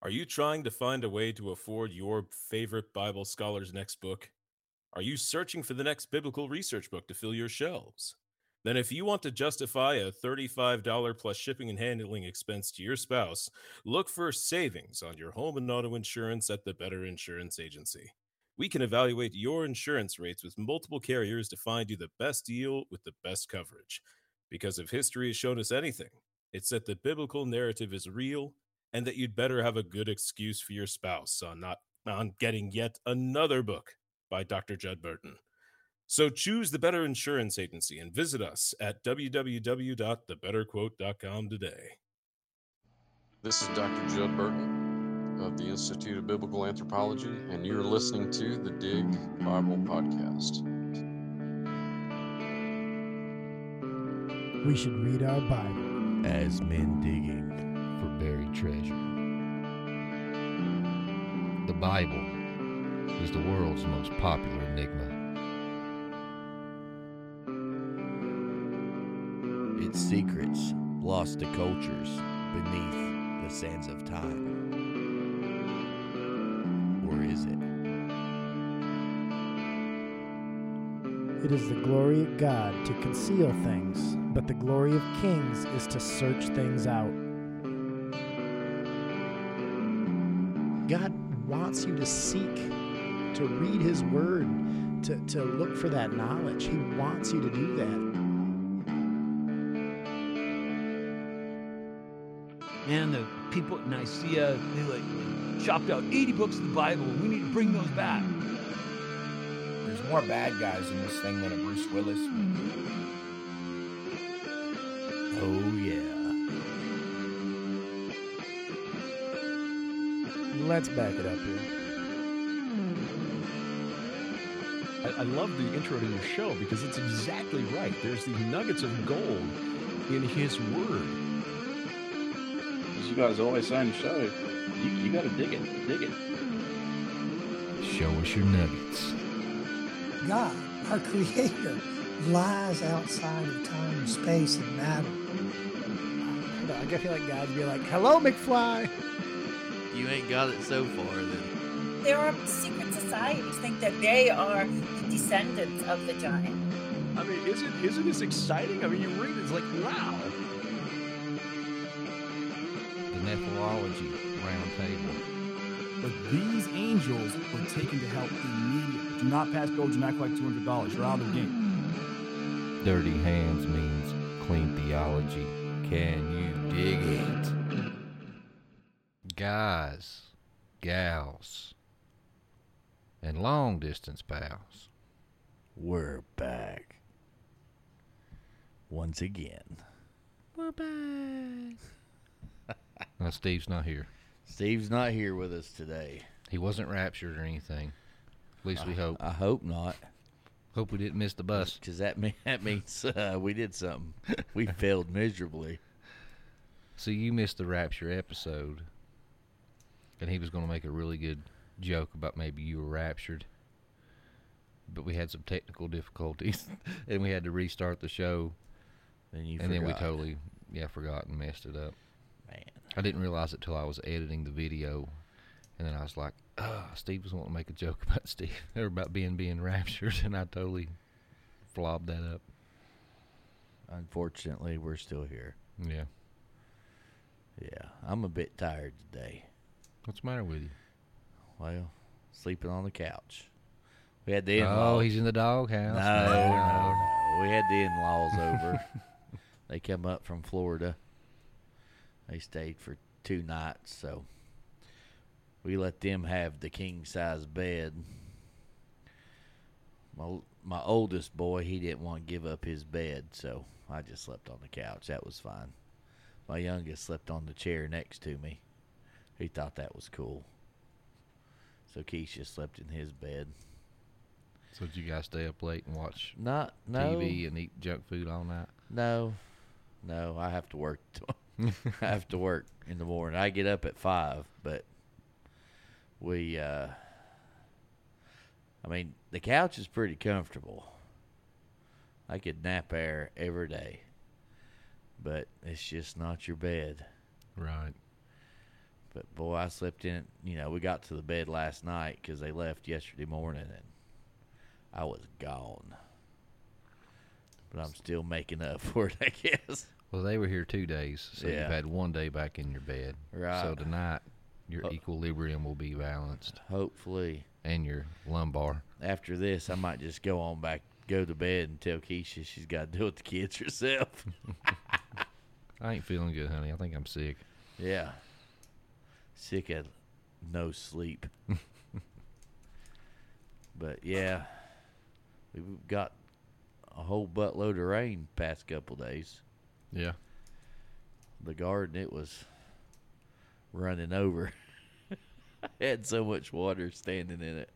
Are you trying to find a way to afford your favorite Bible scholar's next book? Are you searching for the next biblical research book to fill your shelves? Then, if you want to justify a $35 plus shipping and handling expense to your spouse, look for savings on your home and auto insurance at the Better Insurance Agency. We can evaluate your insurance rates with multiple carriers to find you the best deal with the best coverage. Because if history has shown us anything, it's that the biblical narrative is real and that you'd better have a good excuse for your spouse on not on getting yet another book by Dr. Judd Burton. So choose the Better Insurance Agency and visit us at www.thebetterquote.com today. This is Dr. Judd Burton of the Institute of Biblical Anthropology, and you're listening to the Dig Bible Podcast. We should read our Bible. as men digging for buried treasure. The Bible is the world's most popular enigma. Its secrets lost to cultures beneath the sands of time. Or is it? It is the glory of God to conceal things, but the glory of kings is to search things out. Wants you to seek, to read His Word, to, to look for that knowledge. He wants you to do that. Man, the people at Nicaea, they like chopped out 80 books of the Bible. We need to bring those back. There's more bad guys in this thing than a Bruce Willis movie. Oh, yeah. Let's back it up here. I, I love the intro to your show because it's exactly right. There's these nuggets of gold in his word. As you guys always say in the show, you, you got to dig it, dig it. Show us your nuggets. God, our Creator, lies outside of time and space and matter. I feel like God'd be like, hello, McFly. You ain't got it so far then. There are secret societies think that they are the descendants of the giant. I mean, is it isn't this exciting? I mean, you read it, it's like, wow. The Nephrology Roundtable. But these angels were taken to help immediately. Do not pass go and act like $200. You're out of the game. Dirty hands means clean theology. Can you dig it? Guys, gals, and long distance pals. We're back. Once again. We're back. Now, Steve's not here. Steve's not here with us today. He wasn't raptured or anything. At least we I- hope. I hope not. Hope we didn't miss the bus. Because that, mean, that means uh, we did something. We failed miserably. So you missed the rapture episode, and he was going to make a really good joke about maybe you were raptured, but we had some technical difficulties, and we had to restart the show. And you and then we totally yeah forgot and messed it up. Man, I didn't realize it till I was editing the video, and then I was like, "Oh, Steve was wanting to make a joke about Steve or about being being raptured," and I totally flobbed that up. Unfortunately, we're still here. Yeah. Yeah, I'm a bit tired today. What's the matter with you? Well, sleeping on the couch. We had the oh, in-laws. Oh, he's in the doghouse. No, no, no. We had the in-laws over. they come up from Florida. They stayed for two nights, so we let them have the king size bed. My my oldest boy, he didn't want to give up his bed, so I just slept on the couch. That was fine. My youngest slept on the chair next to me. He thought that was cool. So Keisha slept in his bed. So did you guys stay up late and watch Not no TV and eat junk food all night? No, no, I have to work. t- I have to work in the morning. I get up at five, but we. uh I mean, the couch is pretty comfortable. I could nap there every day, but it's just not your bed. Right. But boy, I slept in. You know, we got to the bed last night because they left yesterday morning, and I was gone. But I'm still making up for it, I guess. Well, they were here two days, so Yeah. you've had one day back in your bed. Right. So tonight, your Ho- equilibrium will be balanced, Hopefully, and your lumbar. after this, I might just go on back, go to bed, and tell Keisha she's got to deal with the kids herself. I ain't feeling good, honey. I think I'm sick. yeah, sick of no sleep. but yeah, we've got a whole buttload of rain past couple days. Yeah. The garden it was running over. Had so much water standing in it.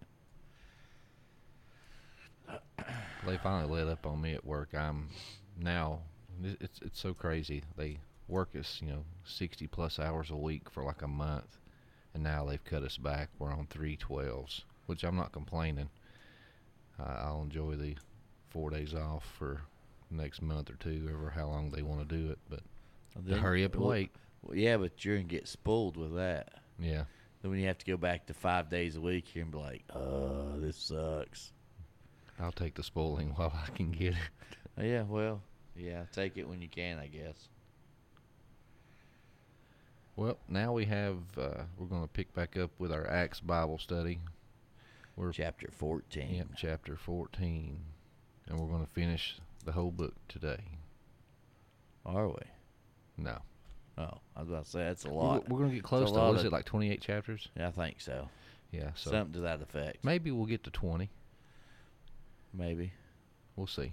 They finally let up on me at work. I'm now. It's it's so crazy. They work us, you know, sixty plus hours a week for like a month, and now they've cut us back. We're on three twelves, which I'm not complaining. Uh, I'll enjoy the four days off for next month or two, or how long they want to do it. But Then- hurry up and well- wait. Well, yeah, but you're gonna get spoiled with that. Yeah. Then when you have to go back to five days a week, you're gonna be like, "Uh, this sucks." I'll take the spoiling while I can get it. Yeah, well, yeah, take it when you can, I guess. Well, now we have. Uh, we're going to pick back up with our Acts Bible study. We're chapter fourteen. Yep, chapter fourteen, and we're going to finish the whole book today. Are we? No. Oh, I was about to say that's a We're- lot. We're, going to get close to. lot What is it like? Twenty-eight chapters. Yeah, I think so. Yeah. So Something to that effect. maybe we'll get to twenty. Maybe. We'll see.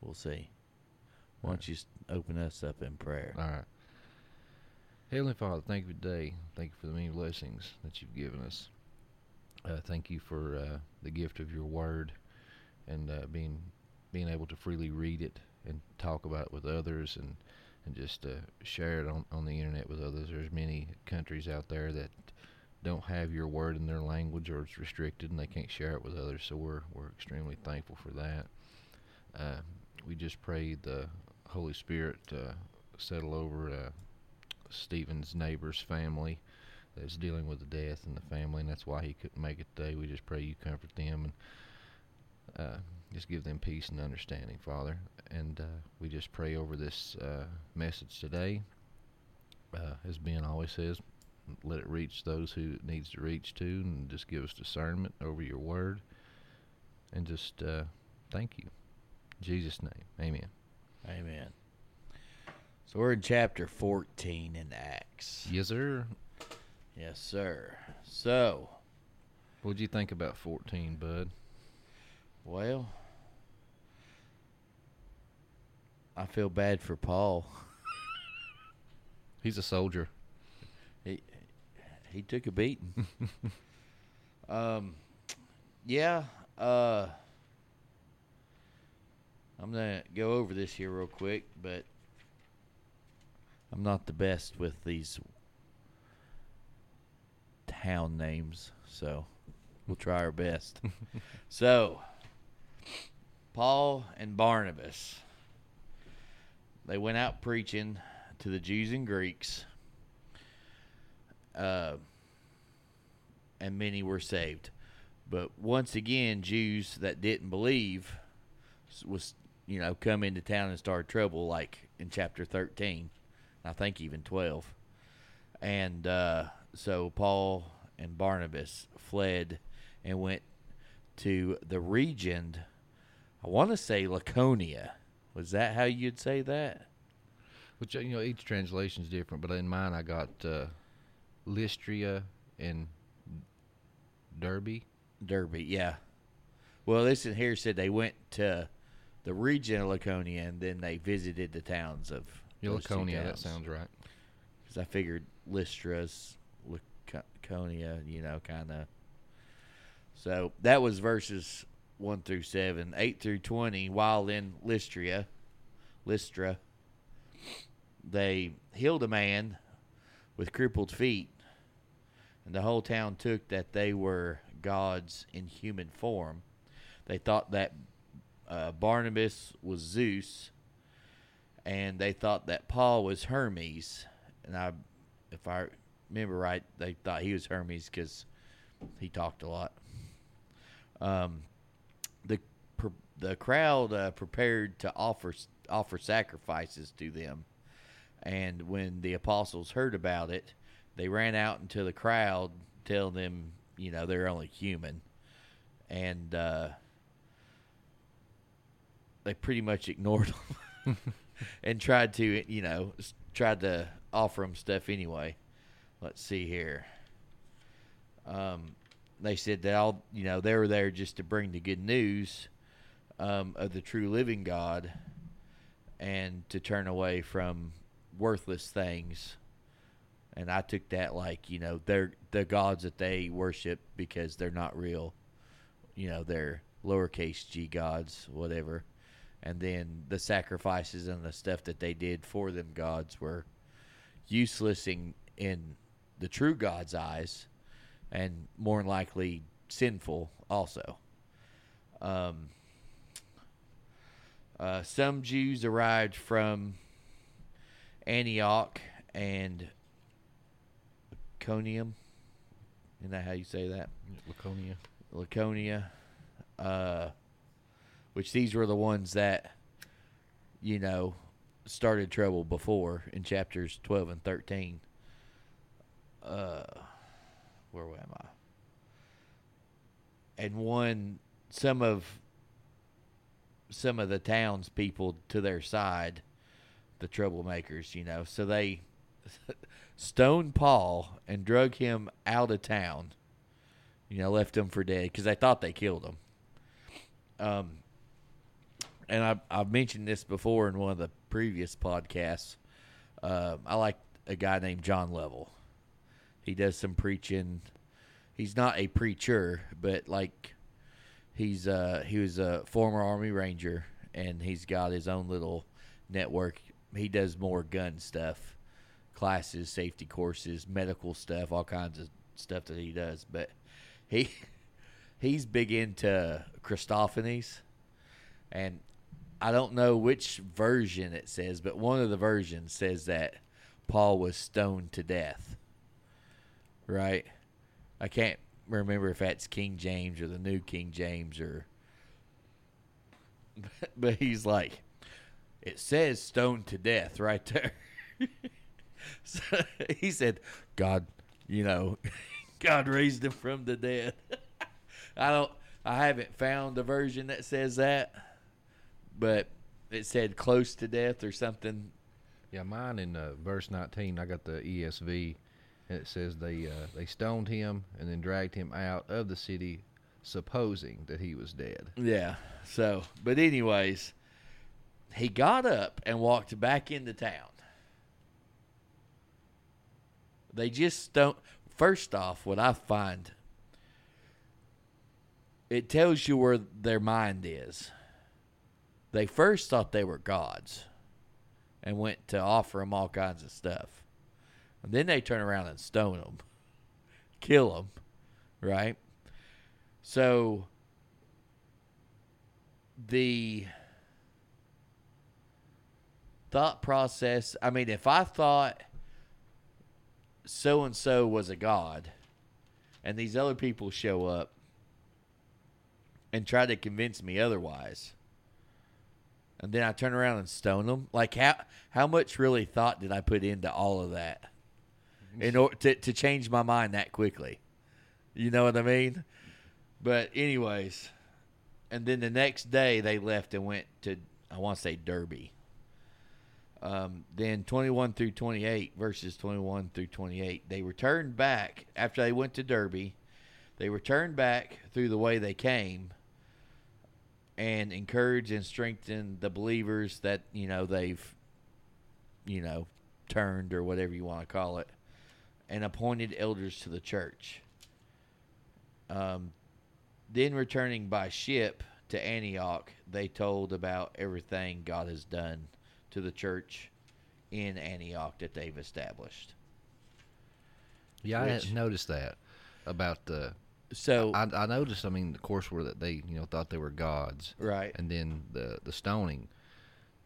We'll see. Why don't you open us up in prayer? All right. Heavenly Father, thank you today. Thank you for the many blessings that you've given us. Uh, thank you for uh, the gift of your word and uh, being being able to freely read it and talk about it with others and and just uh, share it on, on the internet with others. There's many countries out there that don't have your word in their language or it's restricted and they can't share it with others. So we're we're extremely thankful for that. Uh, we just pray the Holy Spirit uh, settle over Stephen's neighbor's family that's dealing with the death in the family, and that's why he couldn't make it today. We just pray you comfort them and uh, just give them peace and understanding, Father. And uh, we just pray over this uh, message today. Uh, as Ben always says, let it reach those who it needs to reach to, and just give us discernment over your word. And just uh, thank you. In Jesus' name, amen. Amen. So we're in chapter 14 in Acts. Yes, sir. Yes, sir. So, What'd you think about 14, bud? well, I feel bad for Paul. He's a soldier. He he took a beating. um, yeah. Uh, I'm gonna go over this here real quick, but I'm not the best with these town names, so we'll try our best. so, Paul and Barnabas, they went out preaching to the Jews and Greeks uh, and many were saved. But once again, Jews that didn't believe was you know come into town and start trouble, like in chapter thirteen, I think even twelve, and uh, so Paul and Barnabas fled and went to the region. I want to say Laconia. Was that how you'd say that? Which you know, each translation is different, but in mine I got uh, Lystria and Derbe. Derbe, yeah. Well, this in here said they went to the region of Laconia and then they visited the towns of Yeah, Laconia, that sounds right. Because I figured Lystra's Laconia, you know, kind of. So that was verses one through seven, eight through twenty. While in Lystria, Lystra, they healed a man with crippled feet, and the whole town took that they were gods in human form. They thought that uh, Barnabas was Zeus, and they thought that Paul was Hermes. And I, if I remember right, they thought he was Hermes because he talked a lot. Um, the the crowd uh, prepared to offer offer sacrifices to them, and when the apostles heard about it, they ran out into the crowd, telling them, you know, they're only human, and uh, they pretty much ignored them and tried to, you know, tried to offer them stuff anyway. Let's see here. Um, they said that all, you know, they were there just to bring the good news um, of the true living God and to turn away from worthless things. And I took that like, you know, they're the gods that they worship because they're not real. You know, they're lowercase g gods, whatever. And then the sacrifices and the stuff that they did for them gods were useless in, in the true God's eyes and more likely sinful also. Um, uh, some Jews arrived from Antioch and Iconium. Isn't that how you say that? Laconia. Laconia. Uh, which these were the ones that, you know, started trouble before in chapters 12 and 13. Uh, where am I? And won some of some of the townspeople to their side, the troublemakers, you know. So they stoned Paul and drug him out of town. You know, left him for dead because they thought they killed him. Um, and I, I've mentioned this before in one of the previous podcasts. Uh, I like a guy named John Lovell. He does some preaching. He's not a preacher, but like he's uh he was a former army ranger and he's got his own little network. He does more gun stuff, classes, safety courses, medical stuff, all kinds of stuff that he does. But he he's big into Christophanies, and I don't know which version it says, but one of the versions says that Paul was stoned to death. Right? I can't remember if that's King James or the New King James or but he's like it says stoned to death right there. so he said God, you know, God raised him from the dead. I don't I haven't found a version that says that, but it said close to death or something. Yeah, mine in uh, verse 19, I got the ESV, and it says they uh, they stoned him and then dragged him out of the city, supposing that he was dead. Yeah. So, but anyways, he got up and walked back into town. They just don't. First off, what I find, it tells you where their mind is. They first thought they were gods and went to offer them all kinds of stuff. And then they turn around and stone them, kill them, right? So the thought process, I mean, if I thought so and so was a god and these other people show up and try to convince me otherwise, and then I turn around and stone them, like how how much really thought did I put into all of that in order to, to change my mind that quickly? You know what I mean? But anyways, and then the next day they left and went to I want to say Derbe. Um, then 21 through 28 verses 21 through 28 they returned back after they went to Derbe. They returned back through the way they came and encourage and strengthen the believers that you know they've you know turned or whatever you want to call it and appointed elders to the church um, then returning by ship to antioch they told about everything god has done to the church in antioch that they've established Yeah, I Which- hadn't noticed that about the. So I, I noticed. I mean, the course were that they you know thought they were gods, Right. And then the the stoning.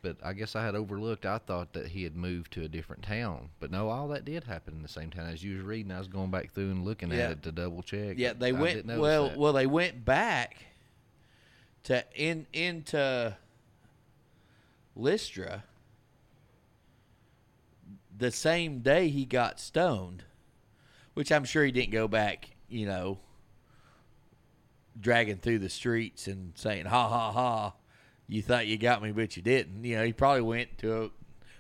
But I guess I had overlooked. I thought that he had moved to a different town, but no, all that did happen in the same town. As you was reading, I was going back through and looking Yeah. at it to double check. Yeah, they I went didn't notice well. that. Well, they went back to in into Lystra the same day he got stoned, which I'm sure he didn't go back. You know, dragging through the streets and saying "ha ha ha," you thought you got me, but you didn't. You know, he probably went to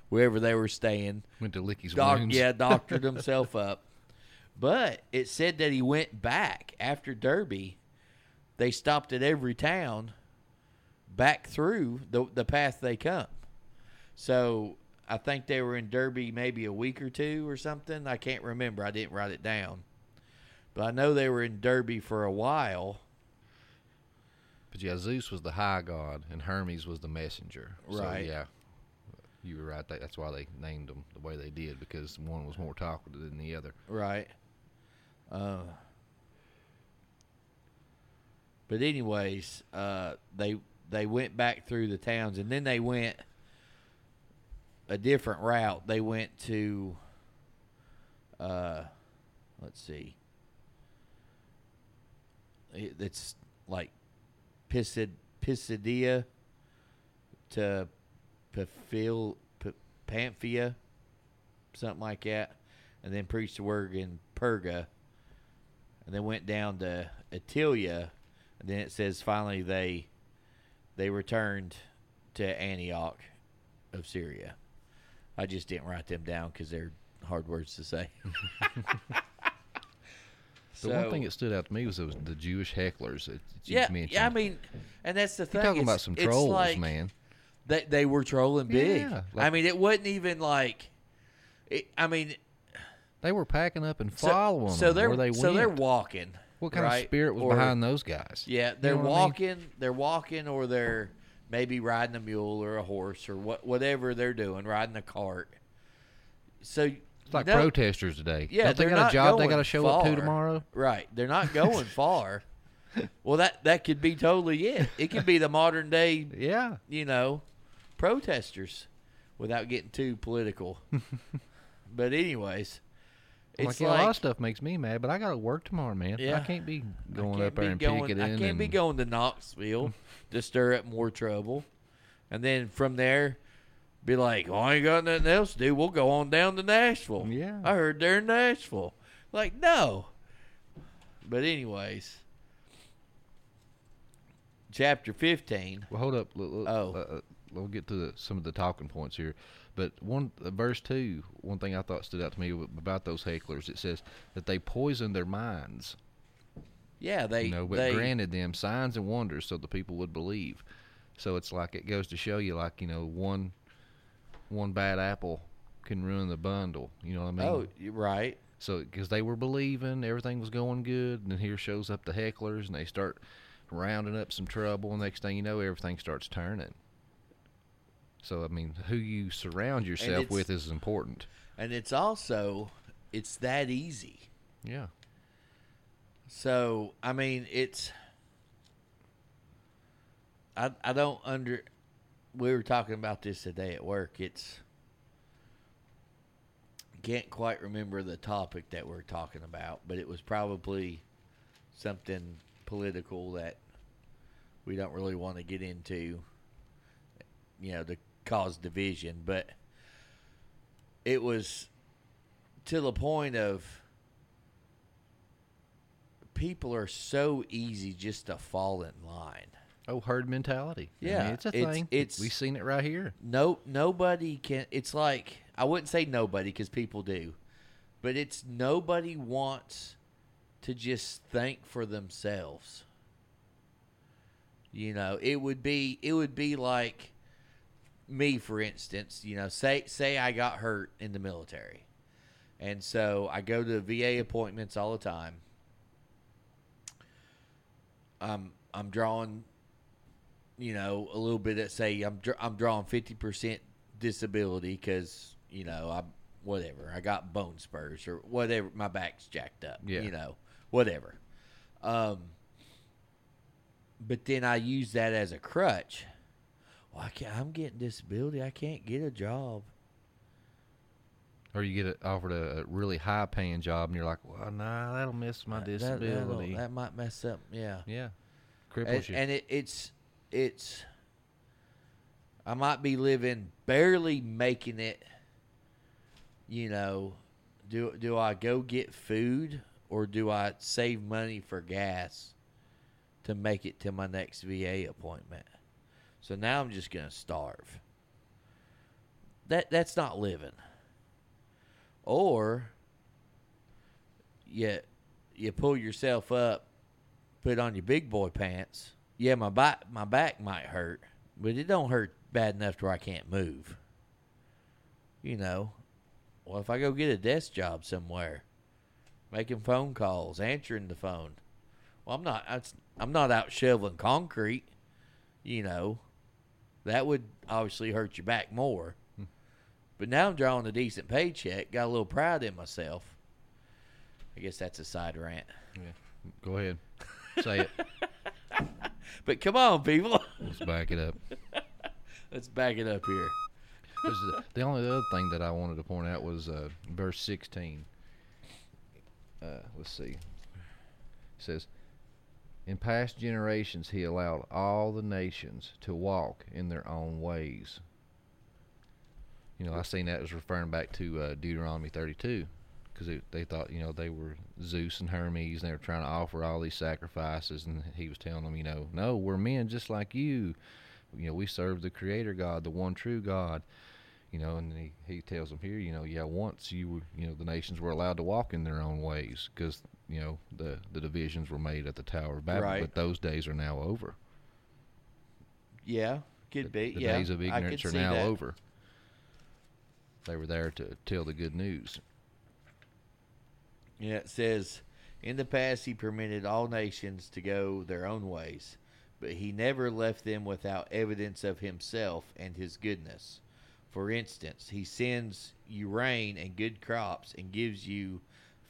wherever they were staying. Went to lick his Doc- wounds. Yeah, doctored himself up. But it said that he went back after Derbe. They stopped at every town back through the the path they come. So I think they were in Derbe maybe a week or two or something. I can't remember. I didn't write it down. But I know they were in Derbe for a while. But yeah, Zeus was the high god, and Hermes was the messenger. Right. So, yeah, you were right. That- That's why they named them the way they did because one was more talkative than the other. Right. Uh, but anyways, uh, they they went back through the towns, and then they went a different route. They went to, uh, let's see, It- it's like Pisid Pisidia to Paphil, P- Pamphia, something like that, and then preached the word in Perga, and then went down to Attalia, and then it says finally they they returned to Antioch of Syria. I just didn't write them down because they're hard words to say. The one thing that stood out to me was those, the Jewish hecklers that, that you yeah, mentioned. yeah, I mean, and that's the You're thing. talking about some trolls, like man. They they were trolling big. Yeah, I mean, it wasn't even like. It, I mean, They were packing up and following so them they're they so they're walking. What kind right? of spirit was Or- behind those guys? Yeah, they're know what I mean? walking. They're walking, or they're maybe riding a mule or a horse or what, whatever they're doing, riding a cart. So It's like no- protesters today. Yeah, Don't they got a job they got to show up to tomorrow? Right, they're not going far. Well, that that could be totally it. It could be the modern day, yeah, you know, protesters, without getting too political. but anyways, it's like, yeah, a lot of stuff makes me mad, but I got to work tomorrow, man. Yeah, I can't be going can't up there and going- picketing. I can't be going to Knoxville to stir up more trouble, and then from there, be like, "Oh, I ain't got nothing else to do. We'll go on down to Nashville." Yeah, I heard they're in Nashville. Like, no. But anyways, chapter fifteen. Well, hold up. L- Oh. uh, uh, we'll get to the, some of the talking points here. But one uh, verse two, one thing I thought stood out to me about those hecklers, it says that they poisoned their minds. Yeah, they. you know, but they, granted them signs and wonders so the people would believe. So it's like it goes to show you, like you know, one one bad apple can ruin the bundle. You know what I mean? Oh, you're right. So because they were believing everything was going good, and then here shows up the hecklers, and they start rounding up some trouble. And next thing you know, everything starts turning. So I mean, who you surround yourself with is important. And it's also, it's that easy. Yeah. So I mean, it's. I I don't under. We were talking about this today at work. It's. Can't quite remember the topic that we're talking about, but it was probably something political that we don't really want to get into. You know, to cause division, but it was to the point of people are so easy just to fall in line. Oh, herd mentality. I mean, Yeah, it's a it's- thing. it's- we've seen it right here. No, nobody can. It's like I wouldn't say nobody because people do, but it's nobody wants to just think for themselves. You know, it would be it would be like me, for instance. You know, say say I got hurt in the military, and so I go to VA appointments all the time. I'm I'm drawing you know, a little bit at say I'm dr- I'm drawing fifty percent disability because you know I whatever I got bone spurs or whatever my back's jacked up. Yeah. You know, whatever. Um, but then I use that as a crutch. well, I can't, I'm getting disability. I can't get a job. Or you get a, offered a, really high paying job and you're like, well, nah, that'll miss my That- that- disability. That, might mess up. Yeah. yeah. Cripples And, you. and it, it's it's. I might be living barely making it. You know, do do I go get food or do I save money for gas to make it to my next VA appointment? So now I'm just gonna starve. That that's not living. Or you you pull yourself up, put on your big boy pants. Yeah, my back my back might hurt, but it don't hurt bad enough to where I can't move. You know, well if I go get a desk job somewhere, making phone calls, answering the phone. Well, I'm not. I'm not out shoveling concrete. You know, that would obviously hurt your back more. Hmm. But now I'm drawing a decent paycheck. Got a little pride in myself. I guess that's a side rant. Yeah. Go ahead. Say it. But come on, people. Let's back it up. Let's back it up here. the, the only other thing that I wanted to point out was uh, verse 16. Uh, let's see. It says, In past generations he allowed all the nations to walk in their own ways. You know, I seen that as referring back to uh, Deuteronomy 32. Because they thought, you know, they were Zeus and Hermes, and they were trying to offer all these sacrifices, and he was telling them, you know, no, we're men just like you. You know, we serve the Creator God, the one true God you know, and he, he tells them here, you know, yeah, once you were, you know, the nations were allowed to walk in their own ways because, you know, the, the divisions were made at the Tower of Babel, Right. but those days are now over. Yeah, could The, be. the yeah, days of ignorance are now that. over. They were there to tell the good news. Yeah, it says, in the past he permitted all nations to go their own ways, but he never left them without evidence of himself and his goodness. For instance, he sends you rain and good crops and gives you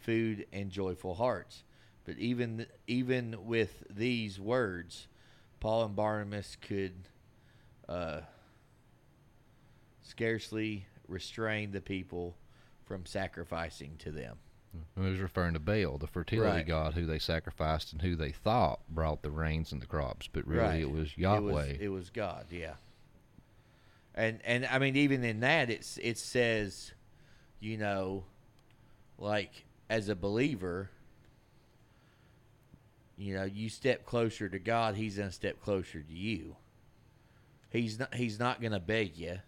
food and joyful hearts. But even even with these words, Paul and Barnabas could uh, scarcely restrain the people from sacrificing to them. And it was referring to Baal, the fertility Right. god who they sacrificed and who they thought brought the rains and the crops, but really Right. it was It Yahweh. was, it was God, yeah. And and I mean even in that it's it says, you know, like as a believer, you know, you step closer to God, he's gonna step closer to you. He's not he's not gonna beg you.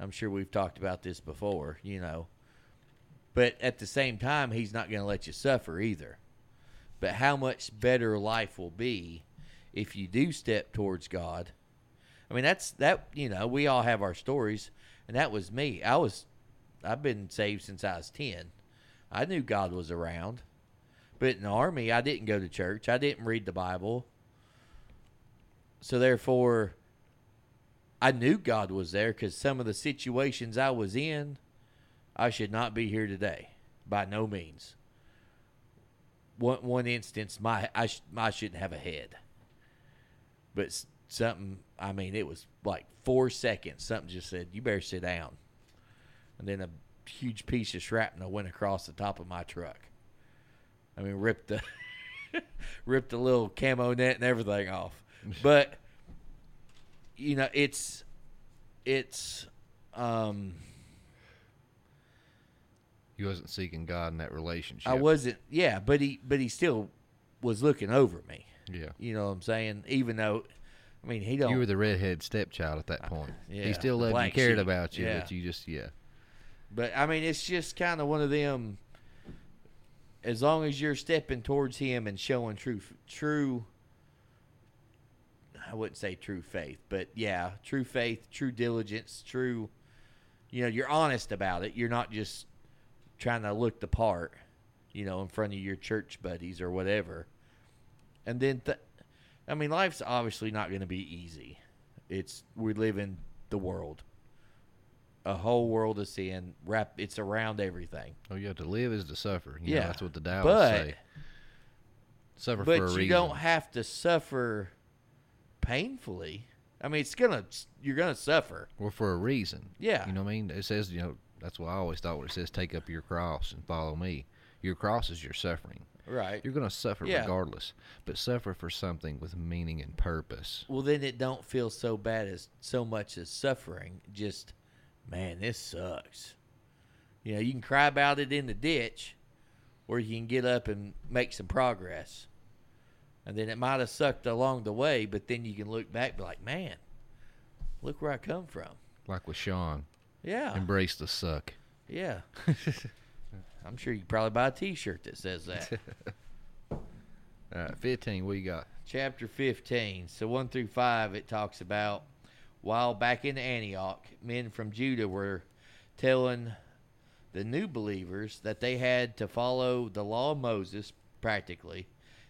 I'm sure we've talked about this before, you know. But at the same time, he's not going to let you suffer either. But how much better life will be if you do step towards God. I mean, that's that, you know, we all have our stories, and that was me. I was, I've been saved since I was 10. I knew God was around. But in the army, I didn't go to church, I didn't read the Bible. So therefore, I knew God was there because some of the situations I was in, I should not be here today, by no means. One one instance, my I sh- shouldn't have a head, but something. I mean, it was like four seconds. Something just said, "You better sit down," and then a huge piece of shrapnel went across the top of my truck. I mean, ripped the ripped the little camo net and everything off. But you know, it's it's um You wasn't seeking God in that relationship. I wasn't yeah, but he but he still was looking over me. Yeah. You know what I'm saying? Even though I mean he don't You were the redhead stepchild at that point. yeah, he still loved you, cared sheep. about you, Yeah. but you just yeah. But I mean, it's just kind of one of them. As long as you're stepping towards Him and showing true, true. I wouldn't say true faith, but yeah, true faith, true diligence, true. You know, you're honest about it. You're not just trying to look the part, you know, in front of your church buddies or whatever. And then, th- I mean, life's obviously not going to be easy. It's we live in the world a whole world of sin. Wrap it's around everything. Oh, you have to live is to suffer. You know, yeah, that's what the Taoists but, say. Suffer but for a reason you don't have to suffer painfully. I mean, it's gonna you're gonna suffer. Well, for a reason. Yeah. You know what I mean? It says, you know, that's what I always thought when it says, take up your cross and follow me. Your cross is your suffering. Right. You're going to suffer Yeah. regardless, but suffer for something with meaning and purpose. Well, then it don't feel so bad as so much as suffering. Just, man, this sucks. You know, you can cry about it in the ditch, or you can get up and make some progress. And then it might have sucked along the way, but then you can look back and be like, man, look where I come from. Like with Sean. Yeah. Embrace the suck. Yeah. I'm sure you could probably buy a T-shirt that says that. All right, 15, what you got? chapter 15. So 1 through 5, it talks about while back in Antioch, men from Judah were telling the new believers that they had to follow the law of Moses practically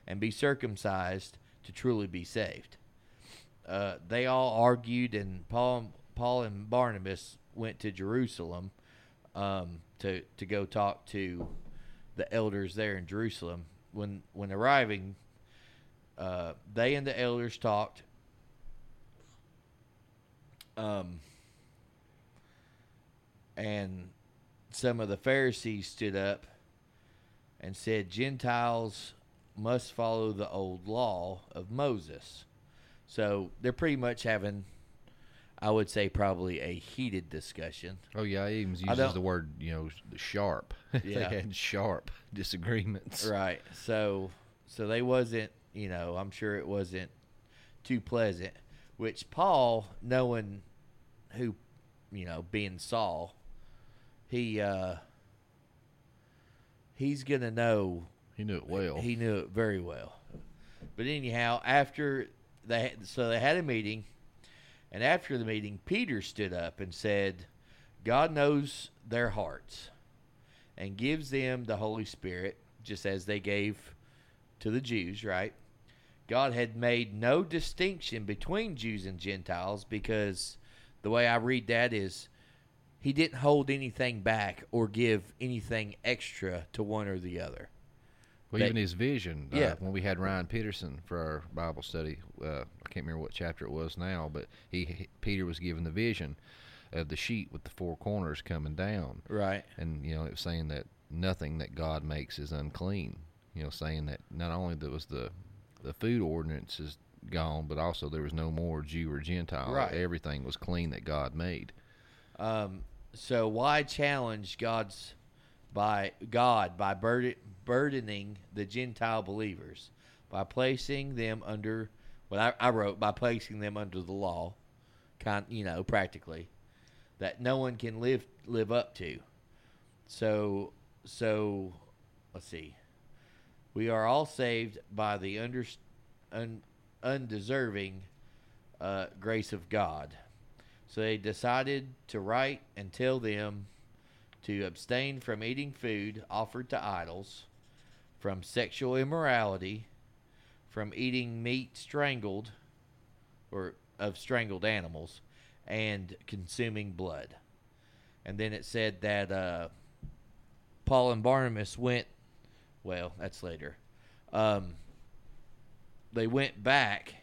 and be circumcised to truly be saved. Uh, they all argued, and Paul, Paul and Barnabas went to Jerusalem um, to to go talk to the elders there in Jerusalem. When when arriving, uh, they and the elders talked. Um, and some of the Pharisees stood up and said, Gentiles must follow the old law of Moses. So they're pretty much having, I would say, probably a heated discussion. Oh, yeah, he even uses the word, you know, sharp. Yeah. they had sharp disagreements. Right. So so they wasn't, you know, I'm sure it wasn't too pleasant. Which Paul, knowing who, you know, being Saul, he uh he's gonna know He knew it well. He knew it very well. But anyhow, after they so they had a meeting, and after the meeting, Peter stood up and said, "God knows their hearts, and gives them the Holy Spirit, just as they gave to the Jews." Right? God had made no distinction between Jews and Gentiles because the way I read that is he didn't hold anything back or give anything extra to one or the other. Well, even his vision. Uh, Yeah. When we had Ryan Peterson for our Bible study, uh, I can't remember what chapter it was now, but he, he Peter was given the vision of the sheet with the four corners coming down. Right. And you know, it was saying that nothing that God makes is unclean. You know, saying that not only there was the the food ordinance is gone, but also there was no more Jew or Gentile. Right. Everything was clean that God made. Um, so why challenge God's by God by burden, burdening the Gentile believers by placing them under what I, I wrote by placing them under the law, kind you know practically that no one can live live up to. So so let's see. We are all saved by the under, un, undeserving uh, grace of God. So they decided to write and tell them to abstain from eating food offered to idols, from sexual immorality, from eating meat strangled or of strangled animals, and consuming blood. And then it said that uh, Paul and Barnabas went. Well, that's later. Um, they went back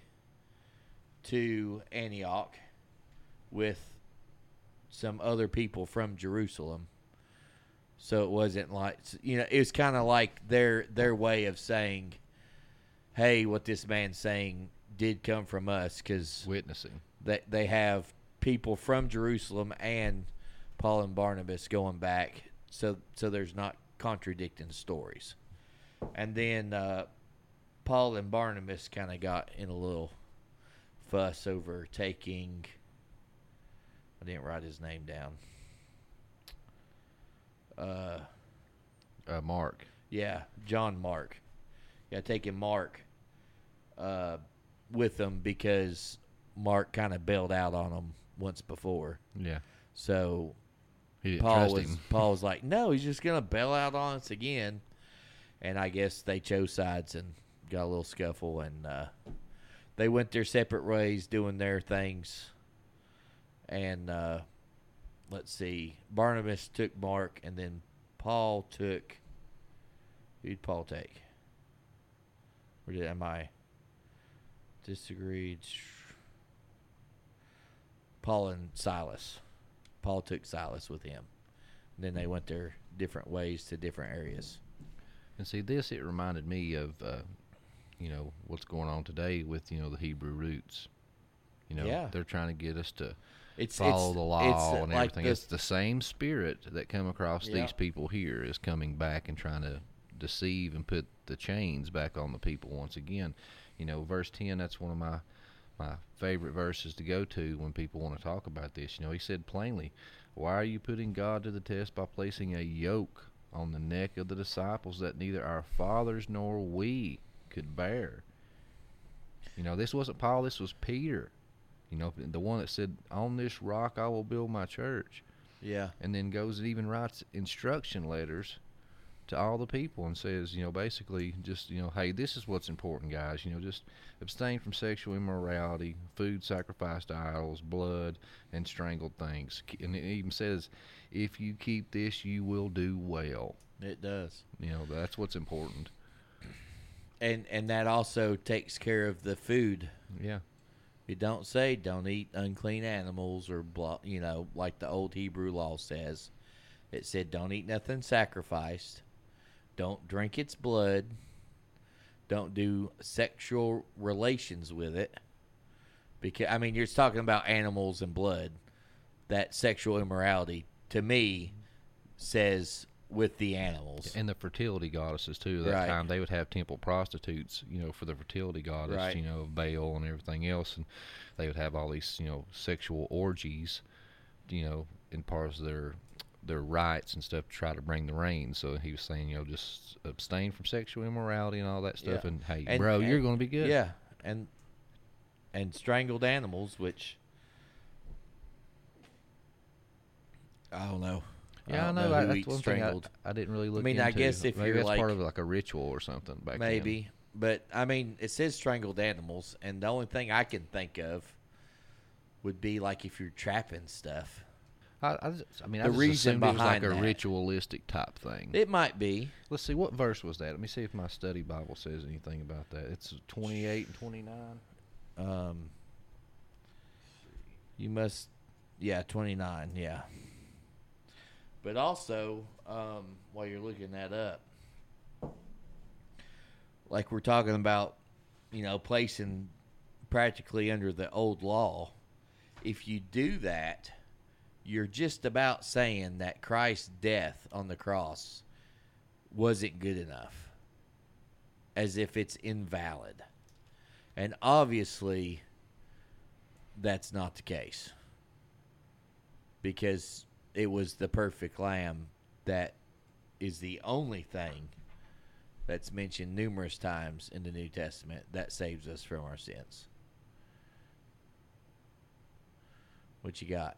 to Antioch with some other people from Jerusalem. So it wasn't like you know, it was kind of like their their way of saying, "Hey, what this man's saying did come from us," because witnessing. They they have people from Jerusalem and Paul and Barnabas going back, so so there's not contradicting stories. And then uh, Paul and Barnabas kind of got in a little fuss over taking. I didn't write his name down. Uh, uh, Mark. Yeah, John Mark. Yeah, taking Mark uh, with them because Mark kind of bailed out on them once before. Yeah. So Paul was him. Paul was like, no, he's just gonna bail out on us again. And I guess they chose sides and got a little scuffle, and uh, they went their separate ways doing their things. And uh, let's see, Barnabas took Mark, and then Paul took. Who'd Paul take? Or did am I disagreed? Paul and Silas. Paul took Silas with him. then they went their different ways to different areas. And see, this it reminded me of, uh, you know, what's going on today with you know the Hebrew roots. You know, Yeah. they're trying to get us to It's- follow it's- the law uh, and like everything. the- it's the same spirit that come across Yeah. these people here is coming back and trying to deceive and put the chains back on the people once again. You know, verse ten. That's one of my my favorite verses to go to when people want to talk about this. You know, he said plainly, "Why are you putting God to the test by placing a yoke on the neck of the disciples that neither our fathers nor we could bear?" You know, this wasn't Paul. This was Peter. You know, the one that said, "On this rock I will build my church." Yeah. And then goes and even writes instruction letters to all the people and says, you know, basically just, you know, hey, this is what's important, guys. You know, just abstain from sexual immorality, food sacrificed to idols, blood, and strangled things. And it even says, if you keep this, you will do well. It does. You know, that's what's important. And and that also takes care of the food. Yeah. It don't say don't eat unclean animals or blah, you know, like the old Hebrew law says. It said don't eat nothing sacrificed. Don't drink its blood. Don't do sexual relations with it. Because I mean, you're talking about animals and blood. That sexual immorality to me says with the animals. And the fertility goddesses too. At that Right. time they would have temple prostitutes, you know, for the fertility goddess, Right. you know, Baal and everything else, and they would have all these, you know, sexual orgies, you know, in parts of their their rites and stuff to try to bring the rain. So he was saying, you know, just abstain from sexual immorality and all that stuff, Yeah. and hey, And- bro, you're going to be good. Yeah, and and strangled animals, which I don't know. Yeah, I don't know. who I, that's one thing I. I didn't really look. I mean, I into. guess if maybe you're that's like part of like a ritual or something back then. maybe, but I mean, it says strangled animals, and the only thing I can think of would be like if you're trapping stuff. I, I, just, I mean, I The just reason assumed it was like a that. ritualistic type thing. It might be. Let's see what verse was that. Let me see if my study Bible says anything about that. It's twenty-eight and twenty-nine. Um, you must, yeah, twenty nine, yeah. But also, um, while you're looking that up, like we're talking about, you know, placing practically under the old law. If you do that, you're just about saying that Christ's death on the cross wasn't good enough, as if it's invalid. And obviously, that's not the case. Because it was the perfect lamb that is the only thing that's mentioned numerous times in the New Testament that saves us from our sins. What you got?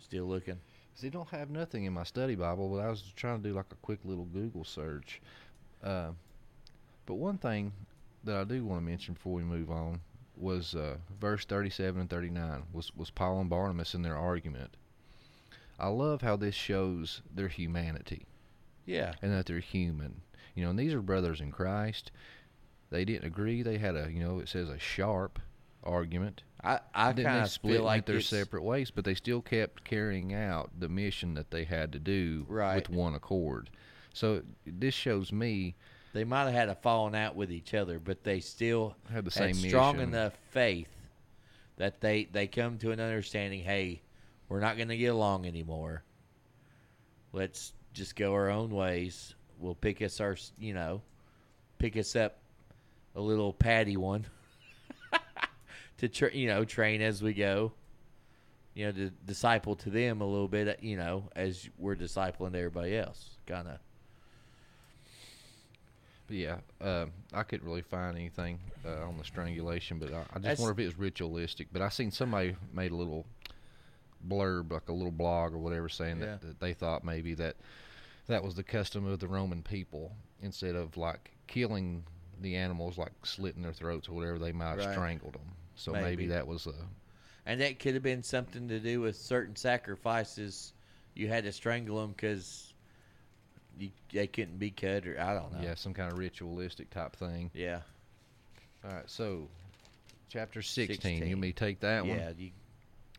Still looking? See, don't have nothing in my study Bible, but I was trying to do like a quick little Google search. Uh, but one thing that I do want to mention before we move on was uh, verse 37 and 39 was, was Paul and Barnabas in their argument. I love how this shows their humanity. Yeah. And that they're human. You know, and these are brothers in Christ. They didn't agree. They had a, you know, it says a sharp argument. I, I kind of split feel like their separate ways, but they still kept carrying out the mission that they had to do Right. with one accord. So this shows me They might have had a falling out with each other, but they still Had the same strong mission. enough faith that they they come to an understanding. Hey, we're not going to get along anymore. Let's just go our own ways. We'll pick us our, you know, pick us up a little patty one to tra- you know train as we go. You know, to disciple to them a little bit. You know, as we're discipling everybody else, kind of. But yeah, uh, I couldn't really find anything uh, on the strangulation, but I, I just That's- wonder if it was ritualistic. But I seen somebody made a little blurb, like a little blog or whatever, saying Yeah. that, that they thought maybe that that was the custom of the Roman people instead of like killing the animals, like slitting their throats or whatever, they might have Right. strangled them. So maybe, Maybe. that was a And that could have been something to do with certain sacrifices. You had to strangle them because you, they couldn't be cut, or I don't know. yeah, some kind of ritualistic type thing. Yeah. All right, so chapter 16. 16. You may take that one. Yeah. You,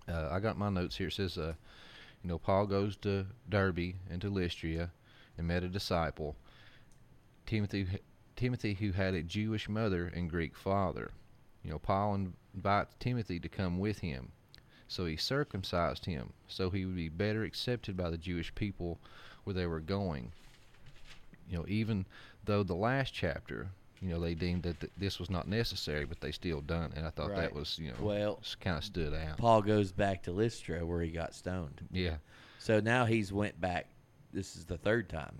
Uh, I got my notes here. It says, uh, you know, Paul goes to Derbe and to Lystria and met a disciple, Timothy, Timothy, who had a Jewish mother and Greek father. You know, Paul invites Timothy to come with him. So he circumcised him, so he would be better accepted by the Jewish people where they were going. You know, even though the last chapter, you know, they deemed that th- this was not necessary, but they still done it. And I thought Right. that was, you know, Well, kind of stood out. Paul goes back to Lystra where he got stoned. Yeah. So now he's went back. This is the third time.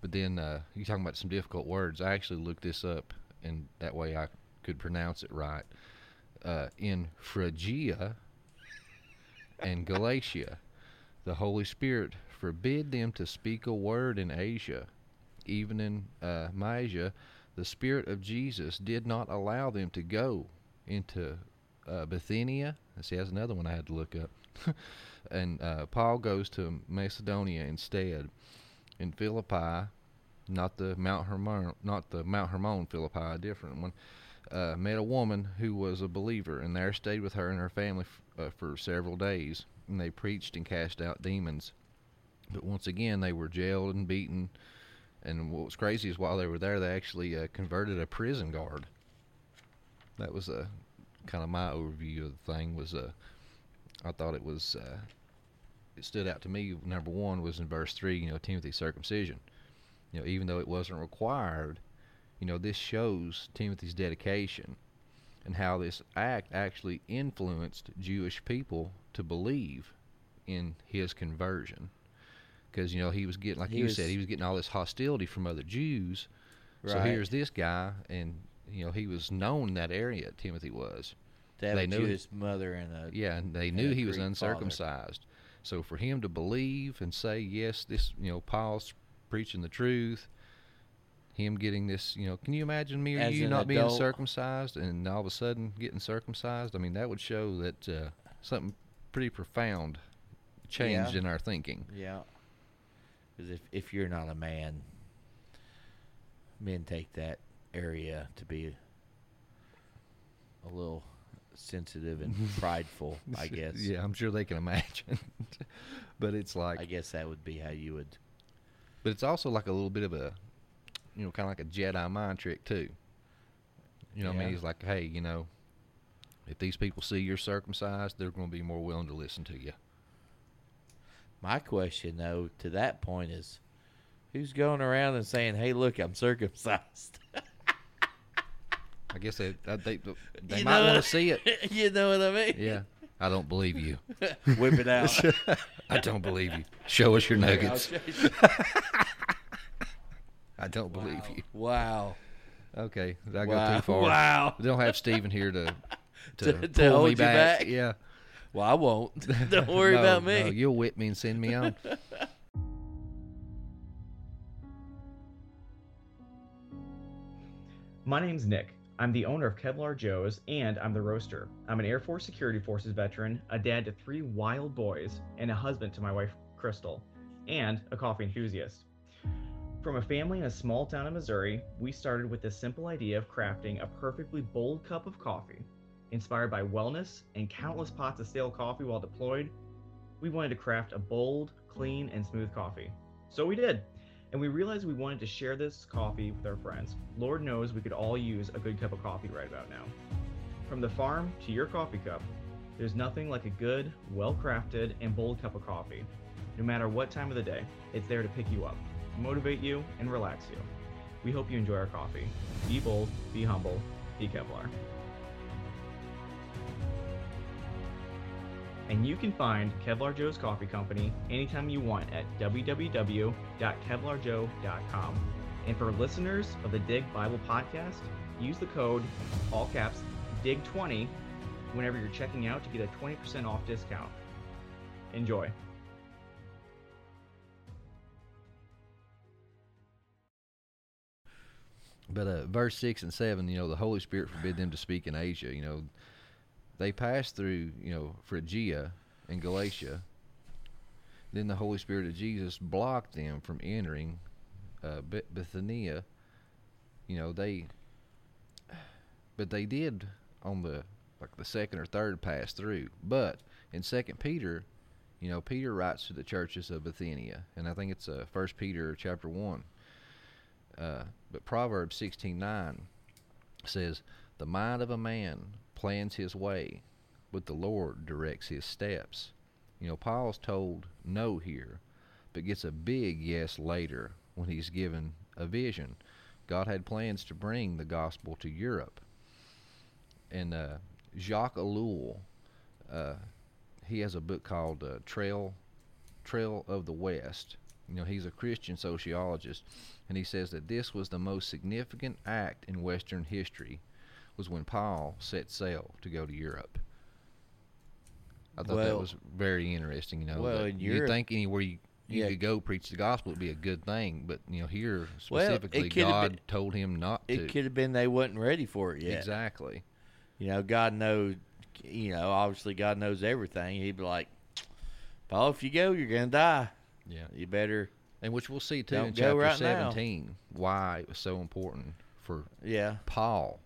But then uh, you talking about some difficult words. I actually looked this up, and that way I could pronounce it right. Uh, in Phrygia and Galatia, the Holy Spirit forbid them to speak a word in Asia. Even in uh, Mysia, the Spirit of Jesus did not allow them to go into uh, Bithynia. See, that's another one I had to look up. and uh, Paul goes to Macedonia instead in Philippi, not the Mount Hermon, not the Mount Hermon Philippi, a different one. Uh, met a woman who was a believer, and there stayed with her and her family f- uh, for several days. And they preached and cast out demons. But once again, they were jailed and beaten. And what was crazy is while they were there, they actually uh, converted a prison guard. That was a kind of my overview of the thing. Was uh, I thought it was uh, it stood out to me. Number one was in verse three. You know, Timothy's circumcision. You know, even though it wasn't required, you know, this shows Timothy's dedication and how this act actually influenced Jewish people to believe in his conversion. Because you know he was getting, like He you was- said, he was getting all this hostility from other Jews. So here's this guy, and you know he was known in that area. Timothy was. They knew his mother and a yeah, and they and knew he was Greek father. uncircumcised. So for him to believe and say yes, this you know Paul's preaching the truth. Him getting this, you know, can you imagine me or As you not being circumcised and all of a sudden getting circumcised? I mean, that would show that uh, something pretty profound changed Yeah. in our thinking. Yeah. Because if if you're not a man, men take that area to be a little sensitive and prideful. I guess. Yeah, I'm sure they can imagine. but it's like I guess that would be how you would. But it's also like a little bit of a, you know, kind of like a Jedi mind trick too. You know, what I mean, Yeah. he's like, hey, you know, if these people see you're circumcised, they're going to be more willing to listen to you. My question though to that point is, who's going around and saying, "Hey, look, I'm circumcised." I guess they they they, they might want to see it. you know what I mean? Yeah, I don't believe you. Whip it out. I don't believe you. Show us your nuggets. you. I don't believe you. Wow. Okay, did I go too far? Wow. We don't have Steven here to to, To- to pull hold me you back. back? Yeah. Well, I won't. Don't worry No, about me. no, you'll whip me and send me on. My name's Nick. I'm the owner of Kevlar Joe's and I'm the roaster. I'm an Air Force Security Forces veteran, a dad to three wild boys, and a husband to my wife, Crystal, and a coffee enthusiast. From a family in a small town in Missouri, we started with the simple idea of crafting a perfectly bold cup of coffee. Inspired by wellness and countless pots of stale coffee while deployed, we wanted to craft a bold, clean, and smooth coffee. So we did. And we realized we wanted to share this coffee with our friends. Lord knows we could all use a good cup of coffee right about now. From the farm to your coffee cup, there's nothing like a good, well crafted, and bold cup of coffee. No matter what time of the day, it's there to pick you up, motivate you, and relax you. We hope you enjoy our coffee. Be bold, be humble, be Kevlar. And you can find Kevlar Joe's Coffee Company anytime you want at www.kevlarjoe.com. And for listeners of the Dig Bible Podcast, use the code, all caps, DIG20, whenever you're checking out to get a 20% off discount. Enjoy. But uh, verse six and seven, you know, the Holy Spirit forbid them to speak in Asia. You know, they passed through, you know, Phrygia and Galatia. Then the Holy Spirit of Jesus blocked them from entering uh, Bithynia. You know, they, but they did on the like the second or third pass through. But in Second Peter, you know, Peter writes to the churches of Bithynia, and I think it's uh, First Peter chapter one. Uh, but Proverbs sixteen nine says, "The mind of a man plans his way, but the Lord directs his steps." You know, Paul's told no here, but gets a big yes later when he's given a vision. God had plans to bring the gospel to Europe. And uh, Jacques Ellul, uh, he has a book called uh, Trail Trail of the West. You know, he's a Christian sociologist, and he says that this was the most significant act in Western history, was when Paul set sail to go to Europe. I thought that was very interesting. You know, well, in you think anywhere you you Yeah. could go preach the gospel would be a good thing, but you know here specifically, have God been- told him not to. It could have been they wasn't ready for it yet. Exactly. You know, God knows. You know, obviously God knows everything. He'd be like, "Paul, if you go, you're gonna die. Yeah, you better." And which we'll see too in chapter right now. 17 why it was so important for Yeah. Paul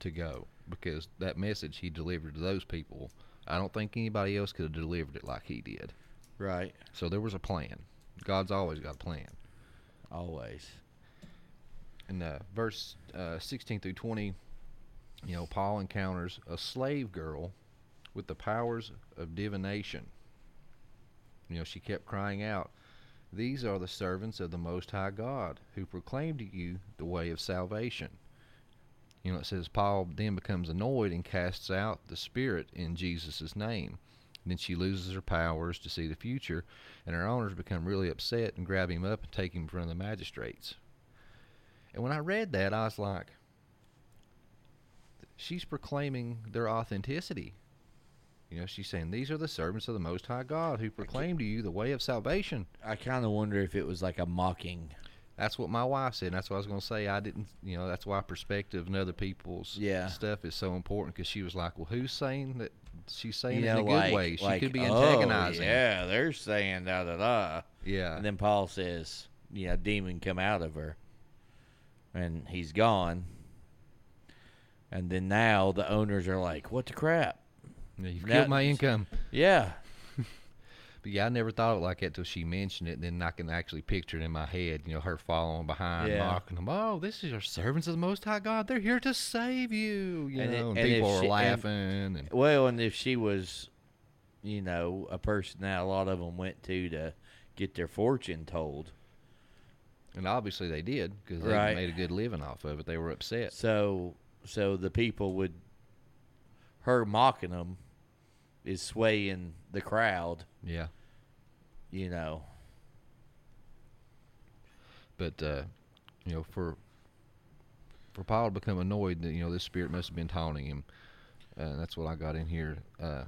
to go because that message he delivered to those people, I don't think anybody else could have delivered it like he did. Right. So there was a plan. God's always got a plan. Always. In uh, verse uh, 16 through 20, you know, Paul encounters a slave girl with the powers of divination. You know, she kept crying out, These are the servants of the Most High God, who proclaim to you the way of salvation. You know, it says Paul then becomes annoyed and casts out the spirit in Jesus' name. Then she loses her powers to see the future, and her owners become really upset and grab him up and take him in front of the magistrates. And when I read that, I was like, she's proclaiming their authenticity. You know, she's saying, These are the servants of the Most High God who proclaim to you the way of salvation. I kind of wonder if it was like a mocking. That's what my wife said. And that's what I was going to say. I didn't, you know, that's why perspective and other people's Yeah. stuff is so important because she was like, Well, who's saying that? She's saying you it know, in a good way. She like, could be "Oh, antagonizing. yeah, they're saying da da da. Yeah. And then Paul says, "Yeah, demon come out of her," and he's gone. And then now the owners are like, "What the crap? Yeah, you've Now- killed my income. Yeah. Yeah, I never thought of it like that till she mentioned it. And then I can actually picture it in my head, you know, her following behind, Yeah. mocking them. Oh, this is your servants of the Most High God. They're here to save you. You And it- know, and and people are she- and- laughing. And, Well, and if she was, you know, a person that a lot of them went to to get their fortune told. and obviously they did because they Right. made a good living off of it. They were upset. So, so the people would, her mocking them, is swaying the crowd. Yeah. You know. But uh, you know, for for Paul to become annoyed that you know this spirit must have been taunting him, uh, and that's what I got in here. Uh,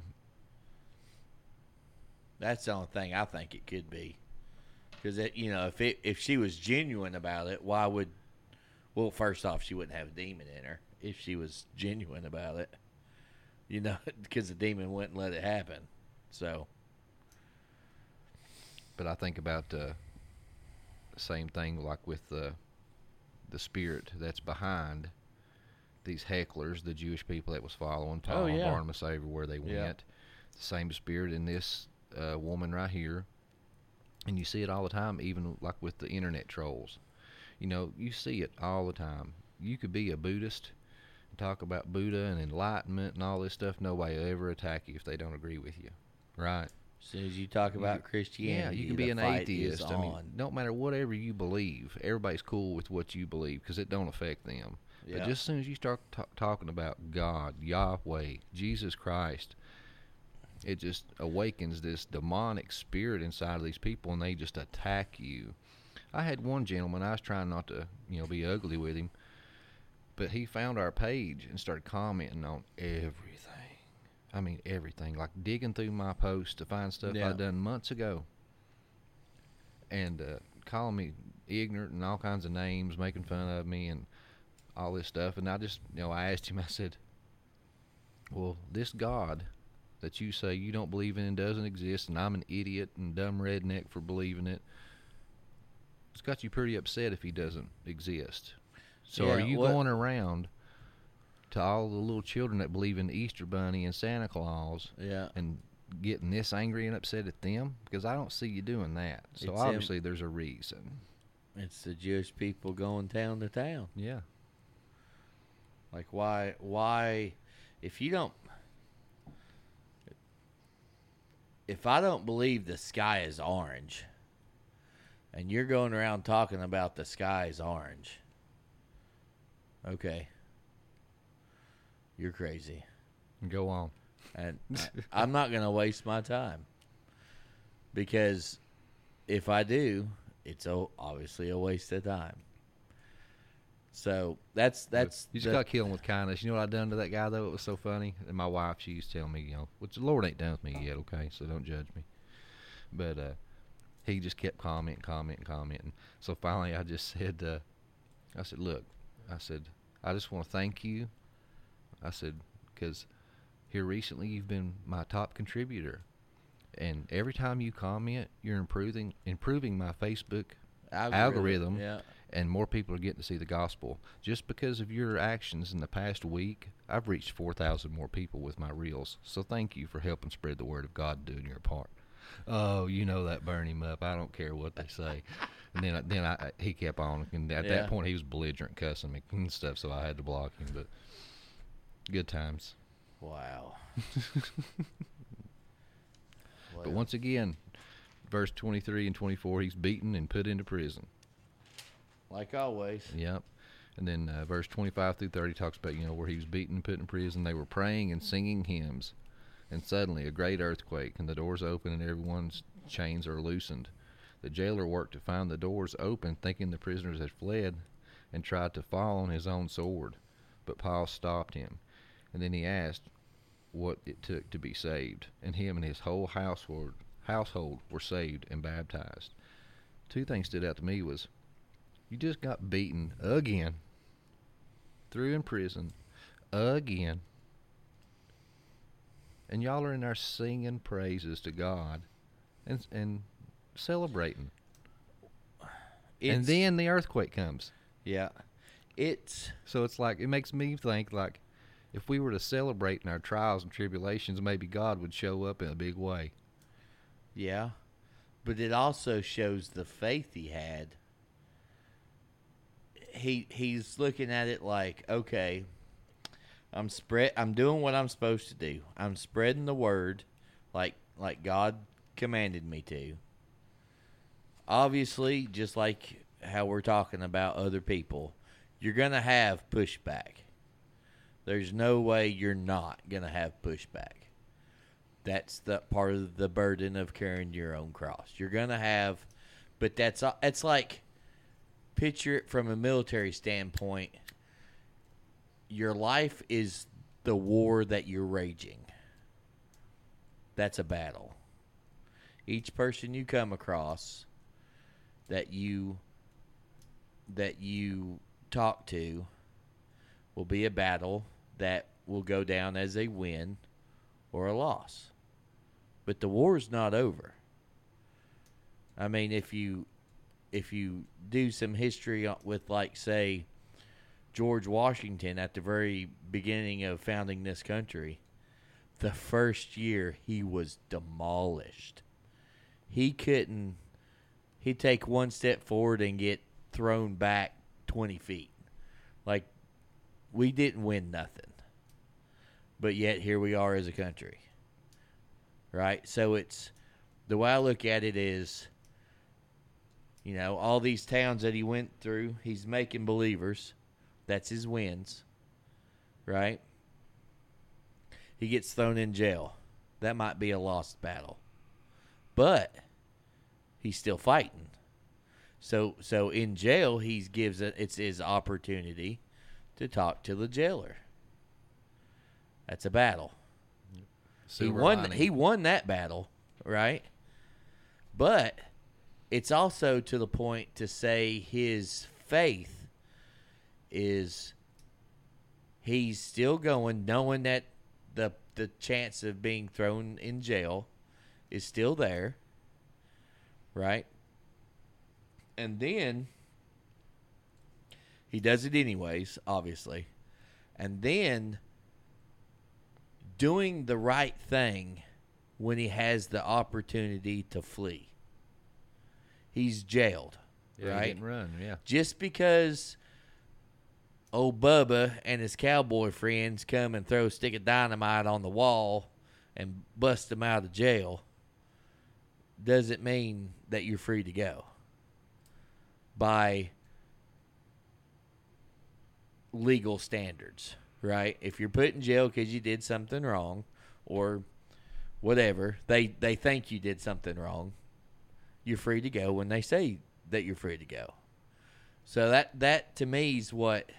That's the only thing I think it could be, because you know, if it if she was genuine about it, why would? Well, first off, she wouldn't have a demon in her if she was genuine about it. You know, because the demon wouldn't let it happen. So, But I think about uh, the same thing, like with the the spirit that's behind these hecklers, the Jewish people that was following Paul Oh, and. Barnabas everywhere they went. Yeah. The same spirit in this uh, woman right here, and you see it all the time, even like with the internet trolls. You know, you see it all the time. You could be a Buddhist and talk about Buddha and enlightenment and all this stuff. Nobody will ever attack you if they don't agree with you, right? As soon as you talk about Christianity, Yeah, you can be an atheist. I mean, no matter whatever you believe, everybody's cool with what you believe because it don't affect them. Yeah. But just as soon as you start ta talking about God, Yahweh, Jesus Christ, it just awakens this demonic spirit inside of these people, and they just attack you. I had one gentleman. I was trying not to, you know, be ugly with him, but he found our page and started commenting on everything. I mean, everything. Like digging through my posts to find stuff Yeah. I'd done months ago, and uh, calling me ignorant and all kinds of names, making fun of me and all this stuff. And I just, you know, I asked him. I said, "Well, this God that you say you don't believe in and doesn't exist, and I'm an idiot and dumb redneck for believing it. It's got you pretty upset if he doesn't exist. So are you what- going around to all the little children that believe in the Easter Bunny and Santa Claus. Yeah. And getting this angry and upset at them because I don't see you doing that. So It's obviously there's a reason. It's the Jewish people going town to town. Yeah. Like why why if you don't if I don't believe the sky is orange and you're going around talking about the sky is orange. Okay. You're crazy. Go on. And I, I'm not going to waste my time. Because if I do, it's a, obviously a waste of time. So that's that's you just the- got killing with kindness. You know what I done to that guy though? It was so funny. And my wife, she used to tell me, you know, which the Lord ain't done with me yet. Okay, so don't judge me. But uh, he just kept commenting, commenting, commenting. So finally, I just said, uh, I said, look, I said, I just want to thank you. I said, because here recently you've been my top contributor, and every time you comment, you're improving improving my Facebook Algorithm, algorithm, yeah. and more people are getting to see the gospel. Just because of your actions in the past week, I've reached 4,000 more people with my reels. So thank you for helping spread the word of God, doing your part. Oh, you know that burn him up. I don't care what they say. and then, then I, he kept on, and at Yeah. that point he was belligerent, cussing me and stuff. So I had to block him. But good times. Wow. But once again, verse 23 and 24, he's beaten and put into prison. Like always. Yep. And then uh, verse 25 through 30 talks about, you know, where he was beaten and put in prison. They were praying and singing hymns. And suddenly a great earthquake, and the doors open, and everyone's chains are loosened. The jailer worked to find the doors open, thinking the prisoners had fled, and tried to fall on his own sword. But Paul stopped him. And then he asked what it took to be saved. And him and his whole household, household were saved and baptized. Two things stood out to me was you just got beaten again, threw in prison again, and y'all are in there singing praises to God and and celebrating. and then the earthquake comes. Yeah. It's so it's like it makes me think like if we were to celebrate in our trials and tribulations, maybe God would show up in a big way. Yeah. But it also shows the faith he had. He he's looking at it like, okay, I'm spread I'm doing what I'm supposed to do. I'm spreading the word like like God commanded me to. Obviously, just like how we're talking about other people, you're going to have pushback. There's no way you're not going to have pushback. That's the part of the burden of carrying your own cross. You're gonna have, but that's it's like picture it from a military standpoint. Your life is the war that you're raging. That's a battle. Each person you come across that you that you talk to will be a battle that will go down as a win or a loss. But the war is not over. I mean, if you if you do some history with like say George Washington at the very beginning of founding this country, the first year he was demolished. He couldn't he'd take one step forward and get thrown back 20 feet. Like we didn't win nothing. But yet here we are as a country. Right? So it's the way I look at it is you know, all these towns that he went through, he's making believers. That's his wins. Right? He gets thrown in jail. That might be a lost battle. But he's still fighting. So so in jail he gives it it's his opportunity to talk to the jailer. That's a battle. he won lining. he won that battle, right? But it's also to the point to say his faith is he's still going knowing that the the chance of being thrown in jail is still there, right? And then he does it anyways, obviously. and then doing the right thing when he has the opportunity to flee. He's jailed, Yeah, right? didn't run, yeah. Just because old Bubba and his cowboy friends come and throw a stick of dynamite on the wall and bust him out of jail doesn't mean that you're free to go by legal standards, right? If you're put in jail because you did something wrong or whatever, they, they think you did something wrong, you're free to go when they say that you're free to go. So that that to me is what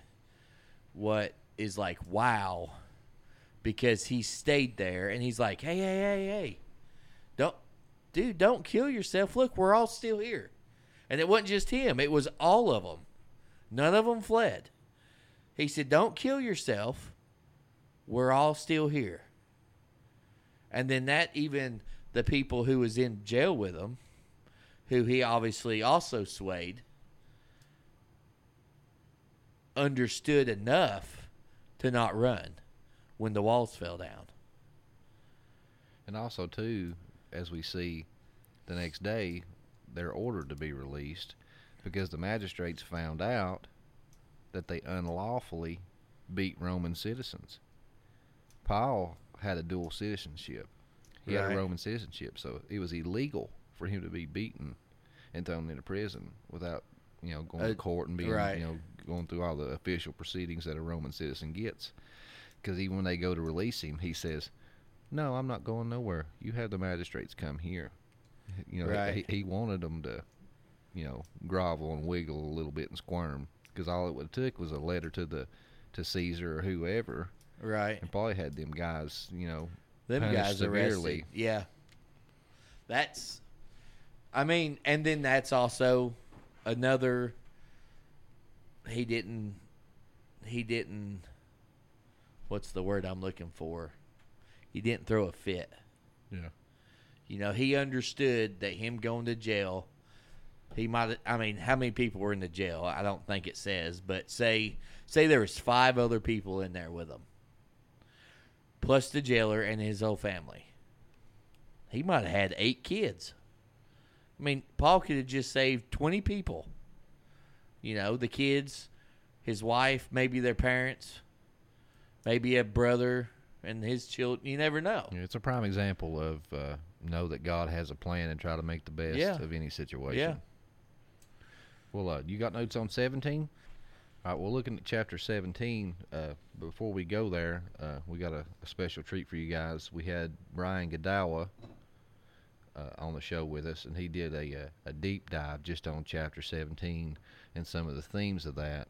what is like wow because he stayed there and he's like, "Hey, hey, hey, hey. Don't dude, don't kill yourself. Look, we're all still here." And it wasn't just him, it was all of them. None of them fled. He said, "Don't kill yourself. We're all still here." And then that even the people who was in jail with him, who he obviously also swayed, understood enough to not run when the walls fell down. And also, too, as we see the next day, they're ordered to be released because the magistrates found out that they unlawfully beat Roman citizens. Paul had a dual citizenship. He had a Roman citizenship, so it was illegal for him to be beaten and thrown into prison without, you know, going Uh, to court and being, right. you know, going through all the official proceedings that a Roman citizen gets. Because even when they go to release him, he says, "No, I'm not going nowhere. You have the magistrates come here." You know, Right. he, he wanted them to, you know, grovel and wiggle a little bit and squirm because all it would have took was a letter to the to Caesar or whoever, Right. and probably had them guys, you know, Them guys severely. arrested. Yeah. That's I mean, and then that's also another he didn't he didn't what's the word I'm looking for? He didn't throw a fit. Yeah. You know, he understood that him going to jail, he might. I mean, how many people were in the jail? I don't think it says, but say say there was five other people in there with him, plus the jailer and his whole family. He might have had eight kids. I mean, Paul could have just saved twenty people. You know, the kids, his wife, maybe their parents, maybe a brother and his children. You never know. Yeah, it's a prime example of uh, know that God has a plan and try to make the best Yeah. of any situation. Yeah. Well, uh, you got notes on 17? All right, well, looking at chapter 17, uh, before we go there, uh, we got a, a special treat for you guys. We had Brian Godawa uh, on the show with us, and he did a, uh, a deep dive just on chapter 17 and some of the themes of that.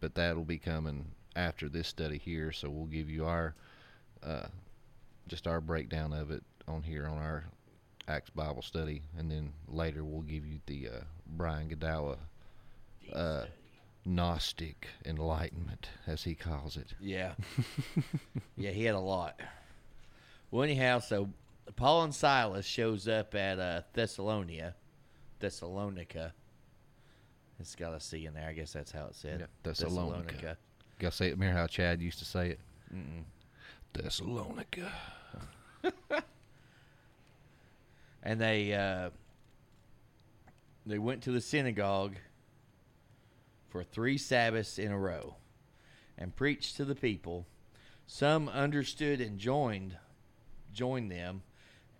But that'll be coming after this study here, so we'll give you our uh, just our breakdown of it on here on our Acts Bible study, and then later we'll give you the Brian Godawa uh, Gnostic enlightenment, as he calls it. Yeah. yeah, he had a lot. Well, anyhow, so Paul and Silas shows up at uh, Thessalonia, Thessalonica. It's got a C in there. I guess that's how it said. Yeah, Thessalonica. Gotta say it, remember how Chad used to say it? Mm-mm. Thessalonica. And they uh, they went to the synagogue for three Sabbaths in a row and preached to the people. Some understood and joined joined them,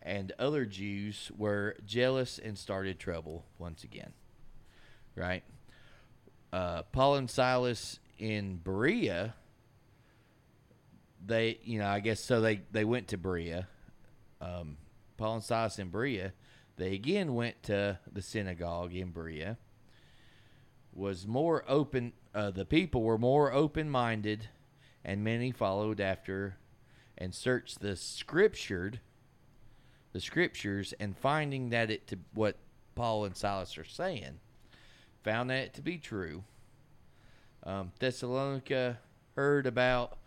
and other Jews were jealous and started trouble once again. Right? Uh, Paul and Silas in Berea, they, you know, I guess so. They they went to Berea. Um, Paul and Silas in Berea, they again went to the synagogue in Berea. Was more open. Uh, the people were more open-minded, and many followed after, and searched the scriptured, the scriptures, and finding that it to what Paul and Silas are saying, found that it to be true. Um, Thessalonica heard about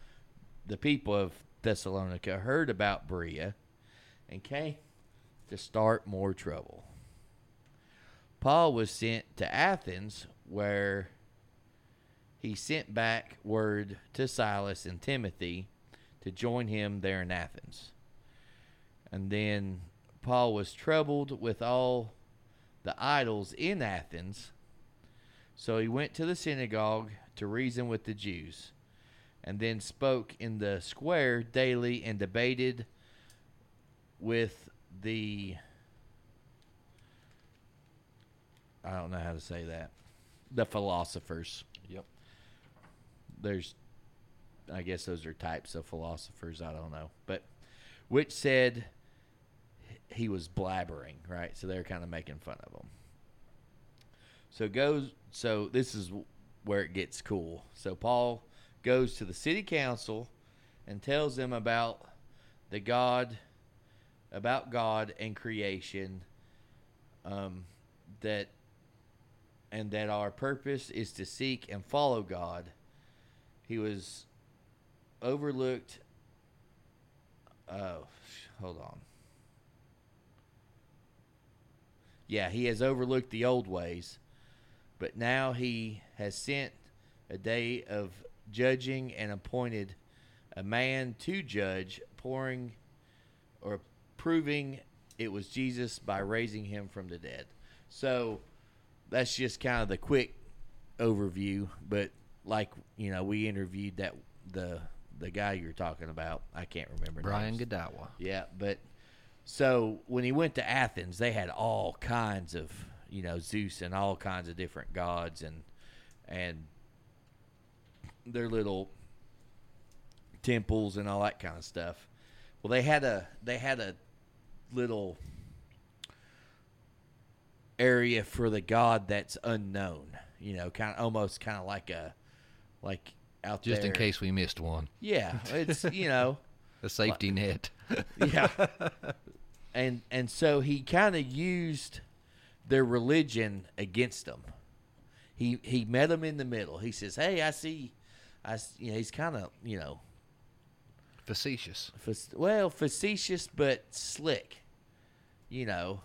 the people of Thessalonica heard about Berea and came to start more trouble. Paul was sent to Athens where he sent back word to Silas and Timothy to join him there in Athens. And then Paul was troubled with all the idols in Athens, so he went to the synagogue to reason with the Jews, and then spoke in the square daily and debated with the I don't know how to say that. The philosophers. Yep. There's I guess those are types of philosophers, I don't know. But which said he was blabbering, right? So they're kind of making fun of him. So goes so this is where it gets cool. So Paul goes to the city council and tells them about the God about God and creation um, that and that our purpose is to seek and follow God. He was overlooked. Oh, hold on. Yeah, he has overlooked the old ways, but now he has sent a day of judging and appointed a man to judge, pouring or proving it was Jesus by raising him from the dead. So that's just kind of the quick overview. But like you know, we interviewed that the the guy you're talking about. I can't remember Brian names. Godawa. Yeah, but so when he went to Athens, they had all kinds of you know Zeus and all kinds of different gods and and their little temples and all that kind of stuff. Well, they had a they had a little area for the god that's unknown. You know, kind of almost kind of like a like out there. Just in case we missed one. Yeah, it's you know A safety net. yeah. And and so he kind of used their religion against them. He he met them in the middle. He says, "Hey, I see, I you know he's kind of you know Facetious. fac- well facetious but slick, you know.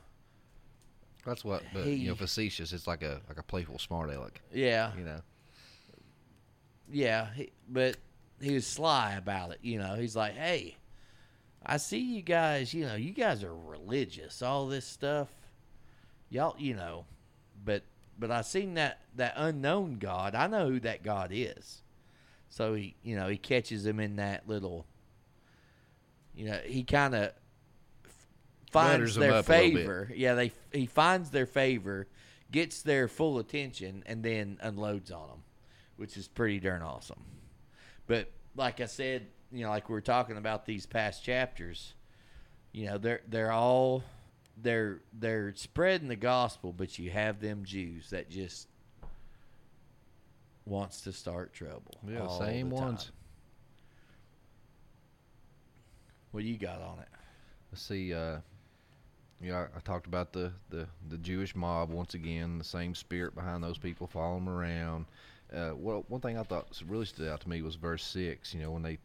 That's what, but He- you know, facetious. It's like a like a playful smart aleck. Yeah. You know. Yeah, he, but he was sly about it. You know, he's like, "Hey, I see you guys. You know, you guys are religious. All this stuff, y'all. You know, but but I seen that that unknown God. I know who that God is. So he, you know, he catches him in that little. You know, he kind of finds their up a little bit. favor. Yeah, they he finds their favor, gets their full attention, and then unloads on them, which is pretty darn awesome. But like I said, you know, like we were talking about these past chapters, you know, they're they're all they're they're spreading the gospel, but you have them Jews that just wants to start trouble. Yeah, same ones. What do you got on it? Let's see. Uh, you know, I, I talked about the, the, the Jewish mob once again. The same spirit behind those people following them around. Uh, well, one thing I thought really stood out to me was verse six. You know, when they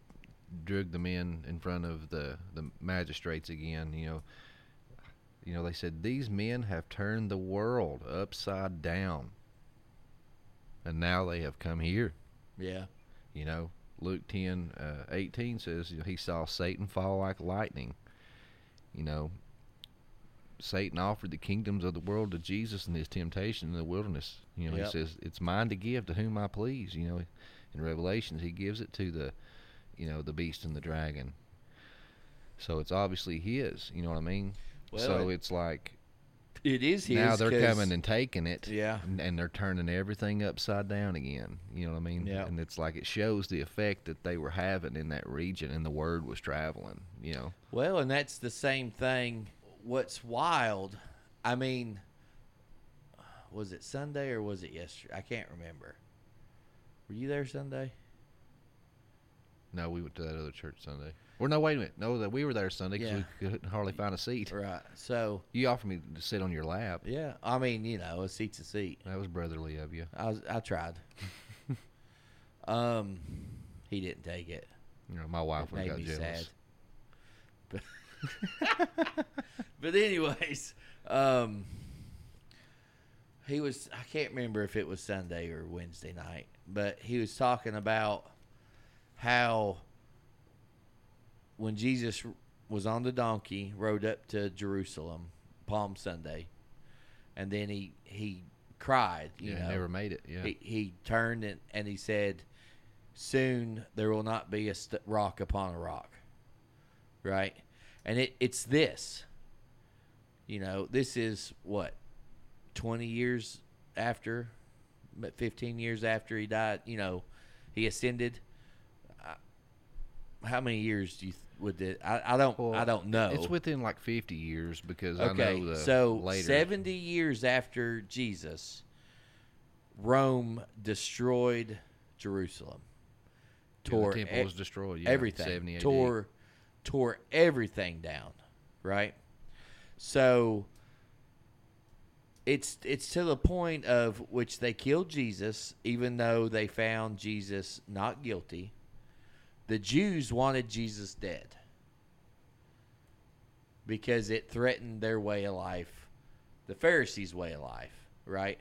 drug the men in front of the the magistrates again. You know, you know they said these men have turned the world upside down, and now they have come here. Yeah. You know, Luke 10, uh, 18 says you know, he saw Satan fall like lightning. You know, Satan offered the kingdoms of the world to Jesus in his temptation in the wilderness. You know, Yep. he says, it's mine to give to whom I please. You know, in Revelations, he gives it to the, you know, the beast and the dragon. So it's obviously his. You know what I mean? Well, so it- it's like It is his. now they're coming and taking it. Yeah. And, and they're turning everything upside down again. You know what I mean? Yeah. And it's like it shows the effect that they were having in that region and the word was traveling, you know. Well, and that's the same thing. What's wild, I mean, was it Sunday or was it yesterday? I can't remember. Were you there Sunday? No, we went to that other church Sunday. Or no, wait a minute. No, that we were there Sunday because Yeah. we couldn't hardly find a seat. Right. So You offered me to sit on your lap. yeah, I mean, you know, a seat's a seat. That was brotherly of you. I was, I tried. um, he didn't take it. You know, my wife It got me jealous. sad. But, but anyways, um, he was I can't remember if it was Sunday or Wednesday night, but he was talking about how when Jesus was on the donkey, rode up to Jerusalem, Palm Sunday, and then he he cried. You Yeah, know, never made it, yeah. he, he turned and, and he said, "Soon there will not be a st- rock upon a rock." Right, and it it's this. You know, this is what twenty years after, but fifteen years after he died. You know, he ascended. Uh, How many years do you th- would it? I, I don't I don't know. It's within like 50 years because I Okay, know the so later. 70 years after Jesus, Rome destroyed Jerusalem. Yeah, the temple e- was destroyed, yeah, everything. 70 AD. Tore, tore everything down. Right. So it's it's to the point of which they killed Jesus, even though they found Jesus not guilty. The Jews wanted Jesus dead because it threatened their way of life, the Pharisees' way of life, right?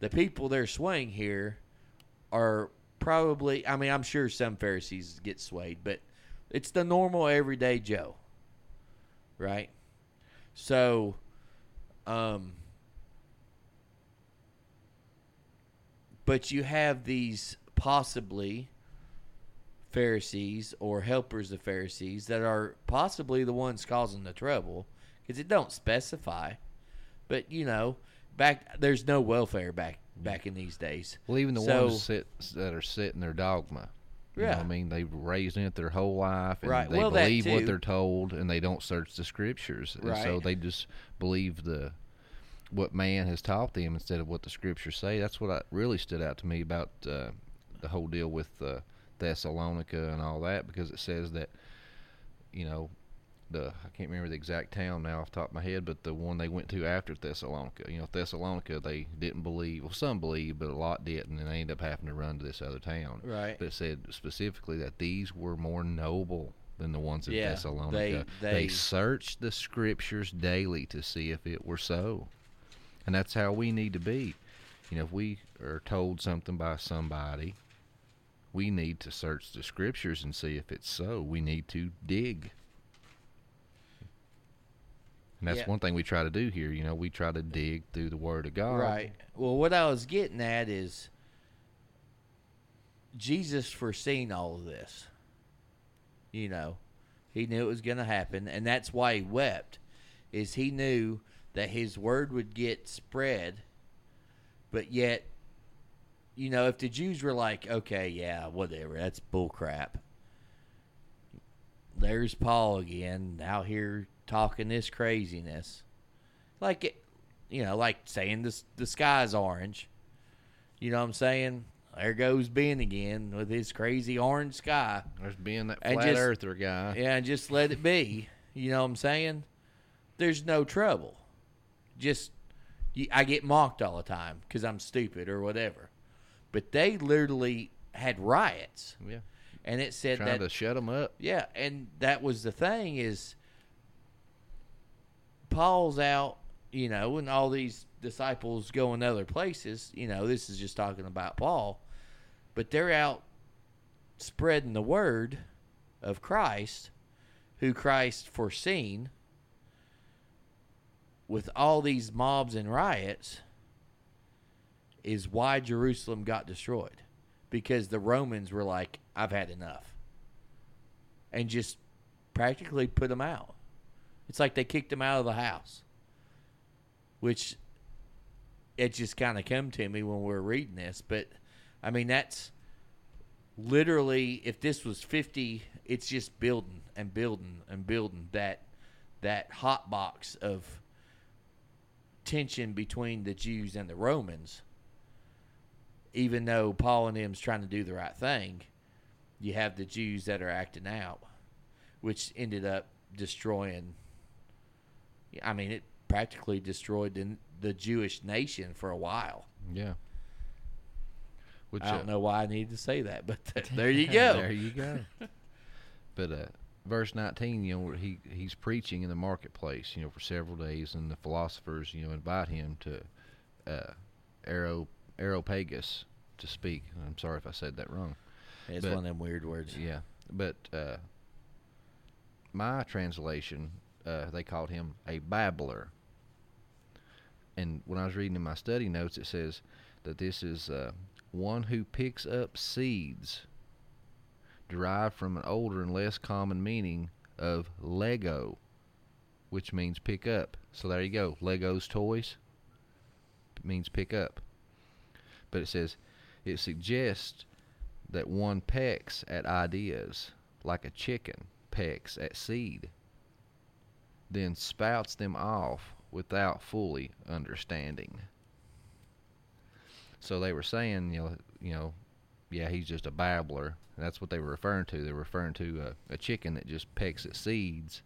The people they're swaying here are probably, I mean, I'm sure some Pharisees get swayed, but it's the normal everyday Joe, right? So, um, but you have these possibly Pharisees or helpers of Pharisees that are possibly the ones causing the trouble because it don't specify. But you know, back there's no welfare back back in these days. Well, even the So- ones sit, that are sitting their dogma. You know Yeah. what I mean, they've raised in it their whole life, and Right, they well, believe what they're told, and they don't search the scriptures, and so they just believe the what man has taught them instead of what the scriptures say. That's what I, really stood out to me about uh, the whole deal with uh, Thessalonica and all that, because it says that you know the I can't remember the exact town now off the top of my head, but the one they went to after Thessalonica. You know, Thessalonica they didn't believe. Well, some believed, but a lot didn't, and they ended up having to run to this other town. Right. But it said specifically that these were more noble than the ones in Yeah, Thessalonica. they- they- searched the scriptures daily to see if it were so, and that's how we need to be. You know, if we are told something by somebody, we need to search the scriptures and see if it's so. We need to dig. And that's Yeah. one thing we try to do here. You know, we try to dig through the Word of God. Right. Well, what I was getting at is Jesus foreseen all of this. You know, he knew it was going to happen, and that's why he wept. Is he knew that his word would get spread, but yet, you know, if the Jews were like, okay, yeah, whatever, that's bull crap. There's Paul again out here talking this craziness, like it, you know, like saying this the sky's orange. You know what I'm saying? There goes Ben again with his crazy orange sky. There's Ben, that flat just- earther guy. Yeah, and just let it be. You know what I'm saying? There's no trouble. Just I get mocked all the time because I'm stupid or whatever. But they literally had riots. Yeah. And it said Trying that to shut them up. Yeah, and that was the thing is Paul's out, you know, and all these disciples going other places. You know, this is just talking about Paul, but they're out spreading the word of Christ, who Christ foreseen, with all these mobs and riots, is why Jerusalem got destroyed. Because the Romans were like, I've had enough. And just practically put them out. It's like they kicked him out of the house. Which it just kind of come to me when we were reading this, but I mean that's literally if this was 50, it's just building and building and building that that hot box of tension between the Jews and the Romans. Even though Paul and them's trying to do the right thing, you have the Jews that are acting out, which ended up destroying. I mean, it practically destroyed the, the Jewish nation for a while. Yeah. Which, I don't uh, know why I need to say that, but th- there you go. there you go. But uh, verse 19, you know, he he's preaching in the marketplace, you know, for several days, and the philosophers, you know, invite him to uh, Aero Aeropagus to speak. I'm sorry if I said that wrong. It's But- one of them weird words. Yeah, but uh, my translation, uh, they called him a babbler. And when I was reading in my study notes, it says that this is uh, one who picks up seeds derived from an older and less common meaning of Lego, which means pick up. So there you go. Legos toys means pick up. But it says it suggests that one pecks at ideas like a chicken pecks at seed, then spouts them off without fully understanding. So they were saying, you know, you know, yeah, he's just a babbler. That's what they were referring to. They were referring to a, a chicken that just pecks at seeds,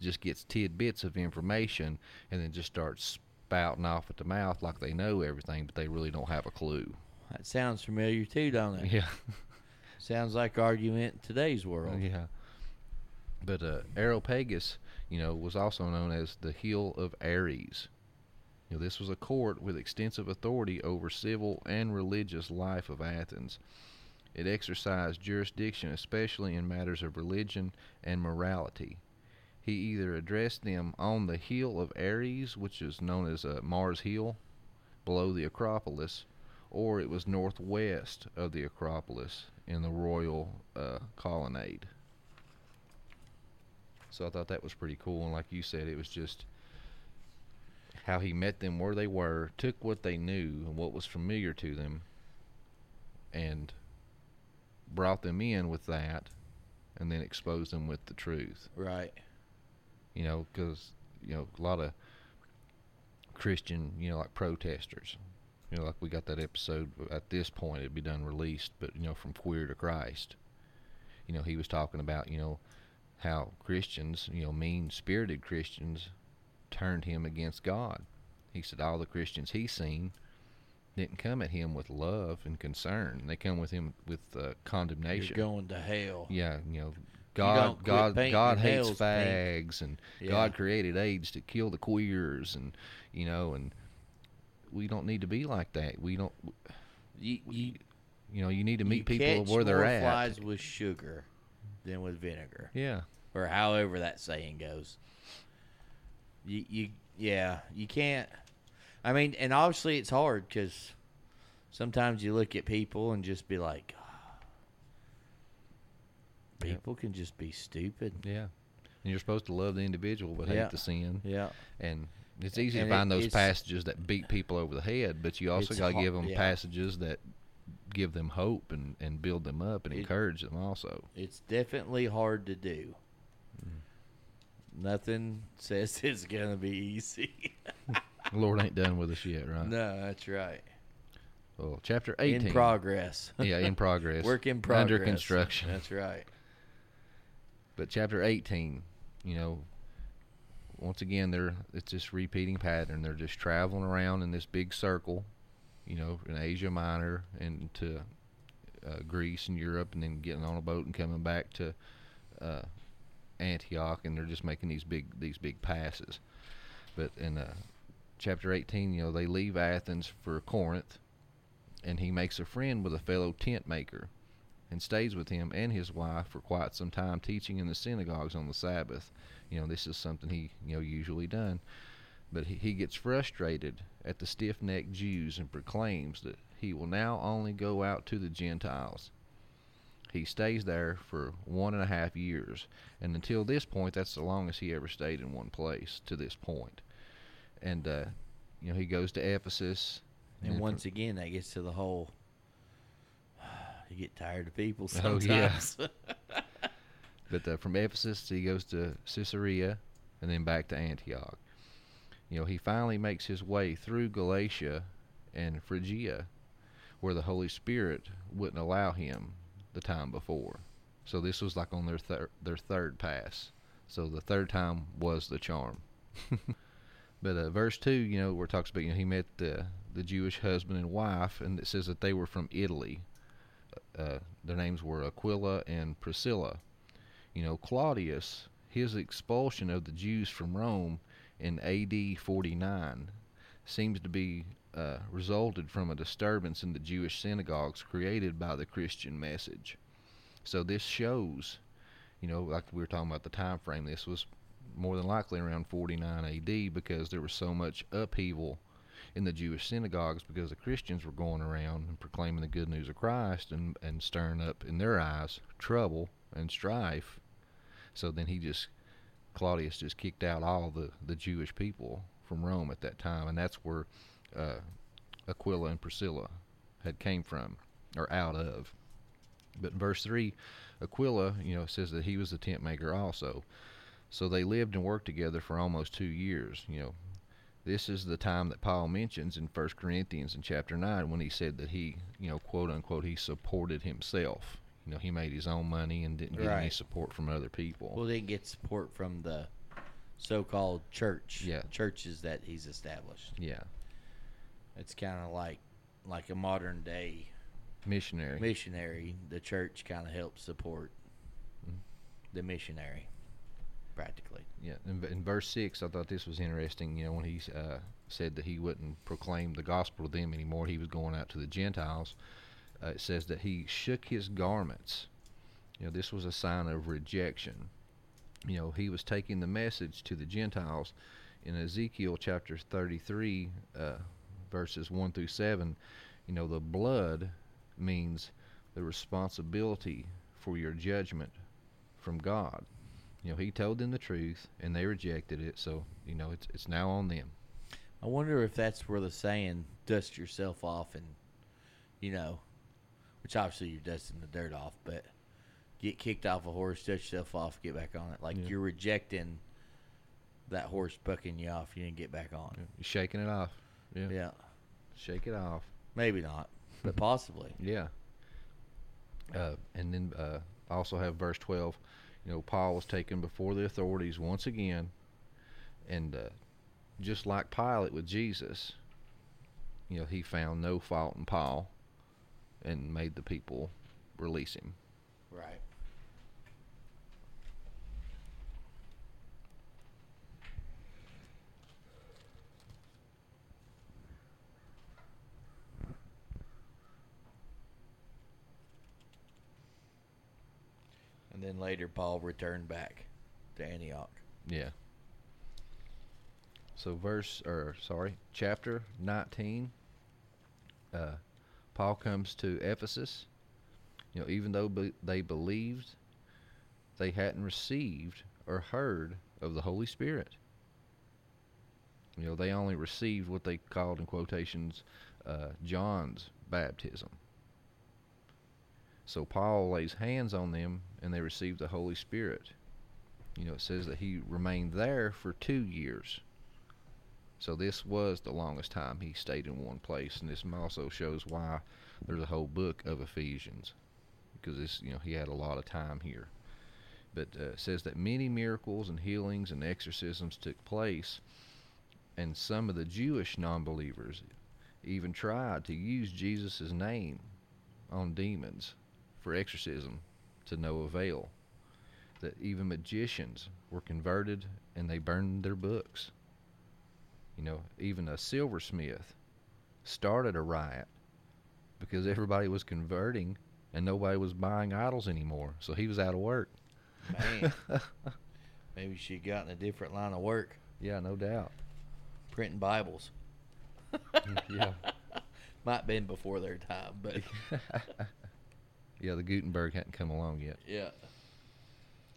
just gets tidbits of information, and then just starts spouting off at the mouth like they know everything, but they really don't have a clue. That sounds familiar too, don't it? Yeah. Sounds like argument in today's world. Yeah. But uh, Areopagus, you know, was also known as the Hill of Ares. You know, this was a court with extensive authority over civil and religious life of Athens. It exercised jurisdiction, especially in matters of religion and morality. He either addressed them on the Hill of Ares, which is known as uh, Mars Hill, below the Acropolis, or it was northwest of the Acropolis in the royal uh, colonnade. So I thought that was pretty cool, and like you said, it was just how he met them where they were, took what they knew and what was familiar to them, and brought them in with that, and then exposed them with the truth. Right. You know, because you know a lot of Christian, you know, like protesters. You know, like we got that episode at this point it'd be done released, but you know, from queer to Christ. You know, he was talking about you know how Christians, you know, mean spirited Christians, turned him against God. He said all the Christians he's seen didn't come at him with love and concern. They come with him with uh, condemnation. You're going to hell. Yeah, you know, God, quit God, God hates fags, and Yeah. God created AIDS to kill the queers, and you know, and we don't need to be like that. We don't. You, you, You know, you need to meet people where they're more at. flies with sugar than with vinegar. Yeah. Or however that saying goes. You, you, yeah, you can't. I mean, and obviously it's hard because sometimes you look at people and just be like, ah. people can just be stupid. Yeah. And you're supposed to love the individual but Yeah. hate the sin. Yeah. And it's easy And to find it- those passages that beat people over the head, but you also got to give them yeah. passages that give them hope and, and build them up and It- encourage them also. It's definitely hard to do. Nothing says it's gonna be easy. The Lord ain't done with us yet, right? no, that's right. Well, chapter 18. In progress. yeah, in progress. Work in progress. Under construction. That's right. But chapter 18, you know, once again, they're it's this repeating pattern. They're just traveling around in this big circle, you know, in Asia Minor and to uh, Greece and Europe, and then getting on a boat and coming back to uh, Antioch, and they're just making these big these big passes. But in uh, chapter 18, you know, they leave Athens for Corinth, and he makes a friend with a fellow tent maker and stays with him and his wife for quite some time teaching in the synagogues on the Sabbath. You know, this is something he, you know, usually done. But he, he gets frustrated at the stiff-necked Jews and proclaims that he will now only go out to the Gentiles. He stays there for one and a half years, and until this point, that's the longest he ever stayed in one place to this point. And uh, you know, he goes to Ephesus, And then once again, that gets to the whole. You get tired of people Oh, sometimes. yeah. But uh, from Ephesus, he goes to Caesarea and then back to Antioch. You know, he finally makes his way through Galatia and Phrygia, where the Holy Spirit wouldn't allow him the time before. So this was like on their thir- their third pass. So the third time was the charm. but uh, verse two, you know, where it talks about you know he met the the Jewish husband and wife, and it says that they were from Italy. Uh, their names were Aquila and Priscilla you know, Claudius, his expulsion of the Jews from Rome in AD 49 seems to be uh, resulted from a disturbance in the Jewish synagogues created by the Christian message. So this shows, you know, like we were talking about the time frame. This was more than likely around 49 AD because there was so much upheaval in the Jewish synagogues because the Christians were going around and proclaiming the good news of Christ and, and stirring up in their eyes trouble and strife. So then he just Claudius just kicked out all the, the Jewish people from Rome at that time, and that's where uh, Aquila and Priscilla had came from or out of. But in verse three, Aquila, you know, says that he was the tent maker also. So they lived and worked together for almost two years. You know, this is the time that Paul mentions in First Corinthians in chapter nine when he said that he, you know, quote unquote, he supported himself. You know, he made his own money and didn't get any support from other people. Well, they get support from the so-called church. Yeah. Churches that he's established. Yeah. It's kind of like like a modern day Missionary. missionary. The church kind of helps support Mhm. the missionary, practically. Yeah, in, in verse six, I thought this was interesting. You know, when he uh, said that he wouldn't proclaim the gospel to them anymore, he was going out to the Gentiles. Uh, it says that he shook his garments. You know, this was a sign of rejection. You know, he was taking the message to the Gentiles. In Ezekiel chapter 33, uh, verses 1 through 7, you know, the blood means the responsibility for your judgment from God. You know, he told them the truth and they rejected it, so, you know, it's it's now on them. I wonder if that's where the saying "dust yourself off" and you know, which obviously you're dusting the dirt off, but get kicked off a horse, dust yourself off, get back on it. Like Yeah. you're rejecting that horse bucking you off, you didn't get back on. You're shaking it off. Yeah. Yeah, Shake it off. maybe not, but possibly. Yeah. Uh, and then uh, I also have verse 12. You know, Paul was taken before the authorities once again, and uh, just like Pilate with Jesus, you know, he found no fault in Paul and made the people release him. Right. And then later, Paul returned back to Antioch. Yeah. So verse or sorry, chapter 19 uh Paul comes to Ephesus. You know, even though be- they believed they hadn't received or heard of the Holy Spirit. You know, they only received what they called in quotations uh, John's baptism. So Paul lays hands on them and they receive the Holy Spirit. You know, it says that he remained there for two years. So this was the longest time he stayed in one place, and this also shows why there's a whole book of Ephesians, because this, you know, he had a lot of time here. But uh, says that many miracles and healings and exorcisms took place, and some of the Jewish non-believers even tried to use Jesus' name on demons for exorcism to no avail that even magicians were converted and they burned their books. You know, even a silversmith started a riot because everybody was converting and nobody was buying idols anymore. So he was out of work. Man, maybe she got in a different line of work, Yeah, no doubt. printing Bibles. yeah. Might been before their time, but Yeah, the Gutenberg hadn't come along yet. yeah.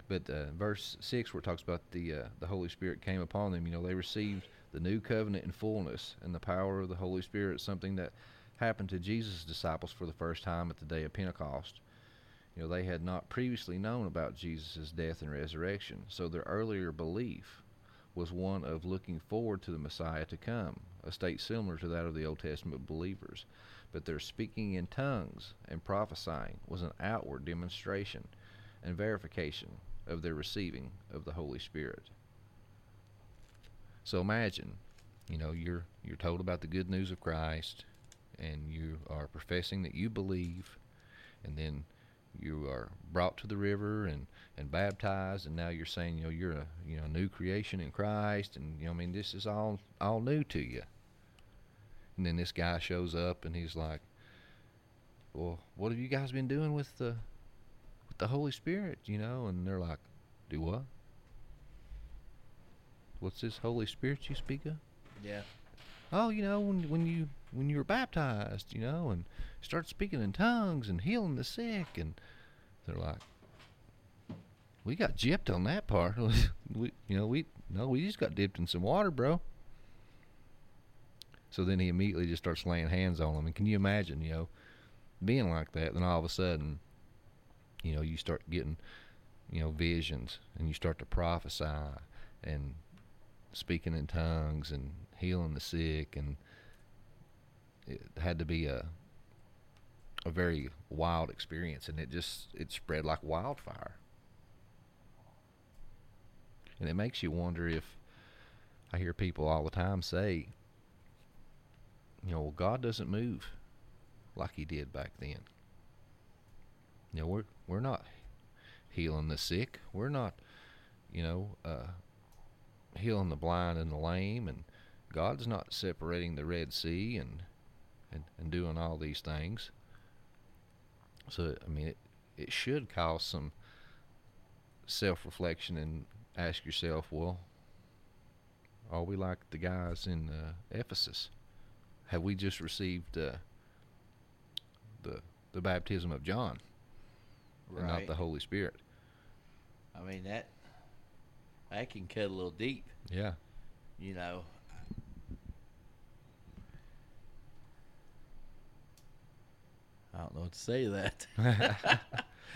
But uh, verse six, where it talks about the uh, the Holy Spirit came upon them, you know, they received the new covenant in fullness and the power of the Holy Spirit, something that happened to Jesus' disciples for the first time at the day of Pentecost. You know, they had not previously known about Jesus' death and resurrection, so their earlier belief was one of looking forward to the Messiah to come, a state similar to that of the Old Testament believers. But their speaking in tongues and prophesying was an outward demonstration and verification of their receiving of the Holy Spirit. So imagine, you know, you're you're told about the good news of Christ and you are professing that you believe and then you are brought to the river and, and baptized and now you're saying, you know, you're a you know, new creation in Christ and you know, I mean this is all all new to you. And then this guy shows up and he's like, "Well, what have you guys been doing with the with the Holy Spirit?" You know, and they're like, "Do what? What's this Holy Spirit you speak of?" Yeah. Oh, you know, when when you when you were baptized, you know, and start speaking in tongues and healing the sick, and they're like, "We got gypped on that part. we, you know, we no, we just got dipped in some water, bro." So then he immediately just starts laying hands on them. And can you imagine, you know, being like that? Then all of a sudden, you know, you start getting, you know, visions, and you start to prophesy and speaking in tongues and healing the sick, and it had to be a a very wild experience, and it just it spread like wildfire. And it makes you wonder if I hear people all the time say, you know, well, God doesn't move like He did back then. You know, we're we're not healing the sick. We're not, you know, uh, healing the blind and the lame, and God's not separating the Red Sea and and, and doing all these things. So I mean, it it should cause some self reflection and ask yourself, well, are we like the guys in uh, Ephesus? Have we just received uh, the the baptism of John, and not the Holy Spirit? I mean that that can cut a little deep. Yeah. You know. I don't know what to say to that.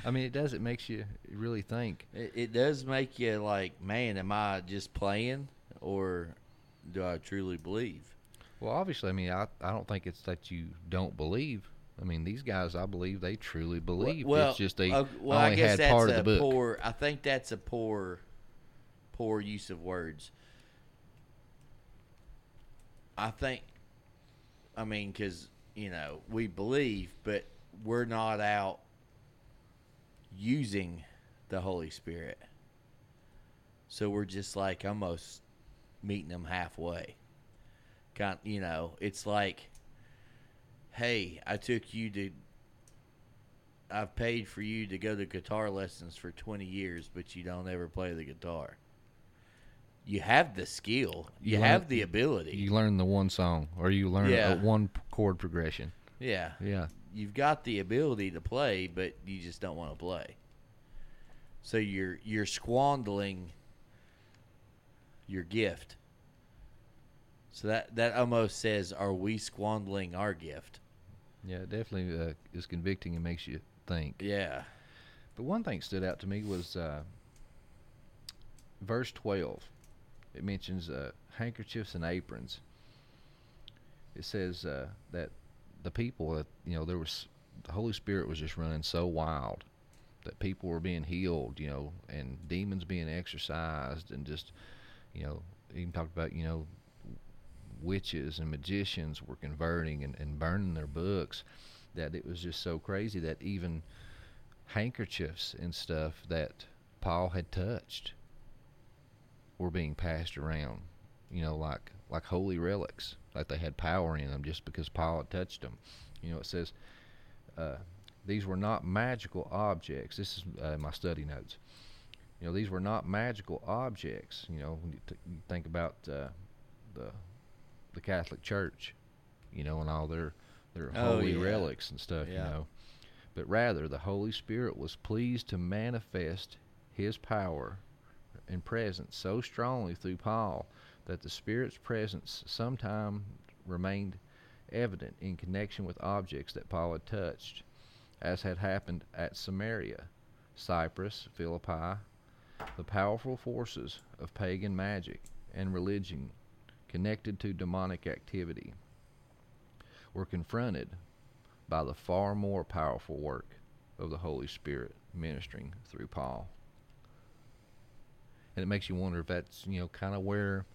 I mean, it does. It makes you really think. It, it does make you like, man, am I just playing or do I truly believe? Well, obviously, I mean, I I don't think it's that you don't believe. I mean, these guys, I believe they truly believe. Well, it's just they uh, well, I only guess had that's part of the book. poor. I think that's a poor, poor use of words. I think, I mean, because you know we believe, but we're not out using the Holy Spirit. So we're just like almost meeting them halfway. Kind, you know, it's like, hey, I took you to I've paid for you to go to guitar lessons for 20 years, but you don't ever play the guitar. You have the skill. You, learn- have the ability. You learn the one song, or you learn Yeah. a one chord progression. yeah. Yeah. You've got the ability to play, but you just don't want to play. So you're you're squandering your gift. So that that almost says, are we squandering our gift? Yeah, it definitely uh, is convicting and makes you think. Yeah. But one thing stood out to me was uh, verse 12. It mentions uh, handkerchiefs and aprons. It says uh, that the people, that you know, there was the Holy Spirit was just running so wild that people were being healed, you know, and demons being exorcised, and just, you know, even talked about, you know, witches and magicians were converting and, and burning their books. That it was just so crazy that even handkerchiefs and stuff that Paul had touched were being passed around, you know, like like holy relics, like they had power in them just because Paul had touched them. You know, it says uh, these were not magical objects. This is uh, my study notes. You know, these were not magical objects. You know, when you, t- you think about uh, the the Catholic Church, you know, and all their their Oh, holy yeah. relics and stuff. You know, but rather the Holy Spirit was pleased to manifest His power and presence so strongly through Paul that the Spirit's presence sometime remained evident in connection with objects that Paul had touched, as had happened at Samaria, Cyprus, Philippi. The powerful forces of pagan magic and religion connected to demonic activity were confronted by the far more powerful work of the Holy Spirit ministering through Paul. And it makes you wonder if that's, you know, kind of where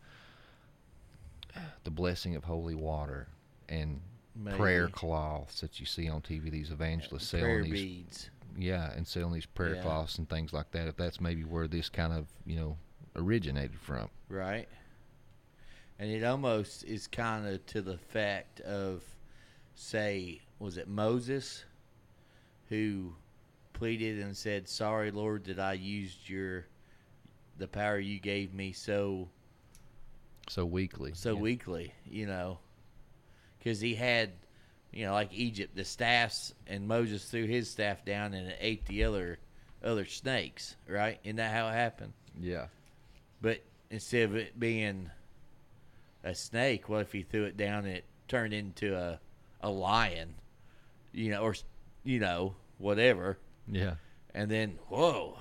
the blessing of holy water and prayer cloths that you see on TV, these evangelists prayer selling these beads. yeah, and selling these prayer Yeah. cloths and things like that. If that's maybe where this kind of you know originated from. Right. and it almost is kind of to the fact of, say, was it Moses, who pleaded and said, "Sorry, Lord, that I used your, the power you gave me so So weakly. so yeah. weakly," you know, because he had, you know, like Egypt, the staffs, and Moses threw his staff down and it ate the other other snakes. Right? Isn't that how it happened? Yeah. But instead of it being a snake, what if he threw it down and it turned into a a lion, you know, or you know whatever, Yeah. and then whoa,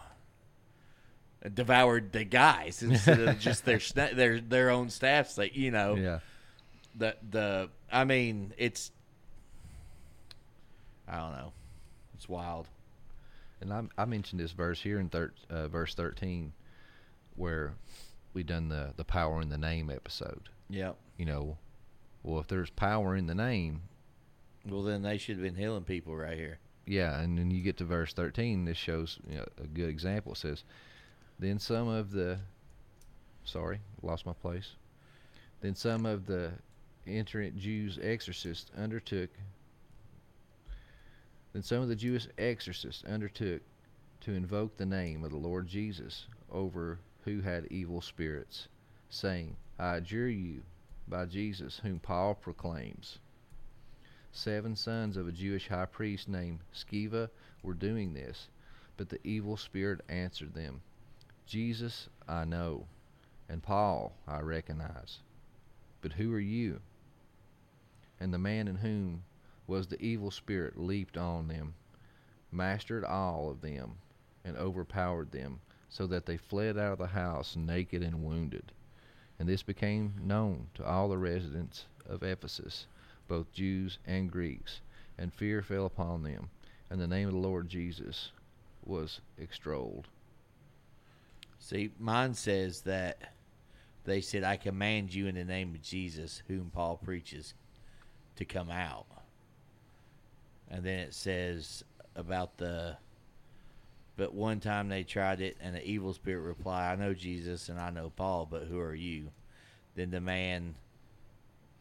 devoured the guys instead of just their their their own staffs. Like you know, Yeah. the the I mean it's I don't know, it's wild. And I, I mentioned this verse here in thir- uh, verse 13 where we done the, the power in the name episode. Yep. You know, well, if there's power in the name, Well, then they should have been healing people right here. yeah, and then you get to verse 13, this shows you know, a good example. It says, Then some of the, sorry, lost my place. Then some of the itinerant Jews exorcists undertook, then some of the Jewish exorcists undertook to invoke the name of the Lord Jesus over who had evil spirits, saying, I adjure you by Jesus, whom Paul proclaims. Seven sons of a Jewish high priest named Sceva were doing this, but the evil spirit answered them, Jesus I know, and Paul I recognize. But who are you? And the man in whom was the evil spirit leaped on them, mastered all of them, and overpowered them, so that they fled out of the house naked and wounded. And this became known to all the residents of Ephesus, both Jews and Greeks, and fear fell upon them, and the name of the Lord Jesus was extolled. See, mine says that they said, I command you in the name of Jesus, whom Paul preaches, to come out. And then it says about the. But one time they tried it, and the evil spirit replied, I know Jesus and I know Paul, but who are you? Then the man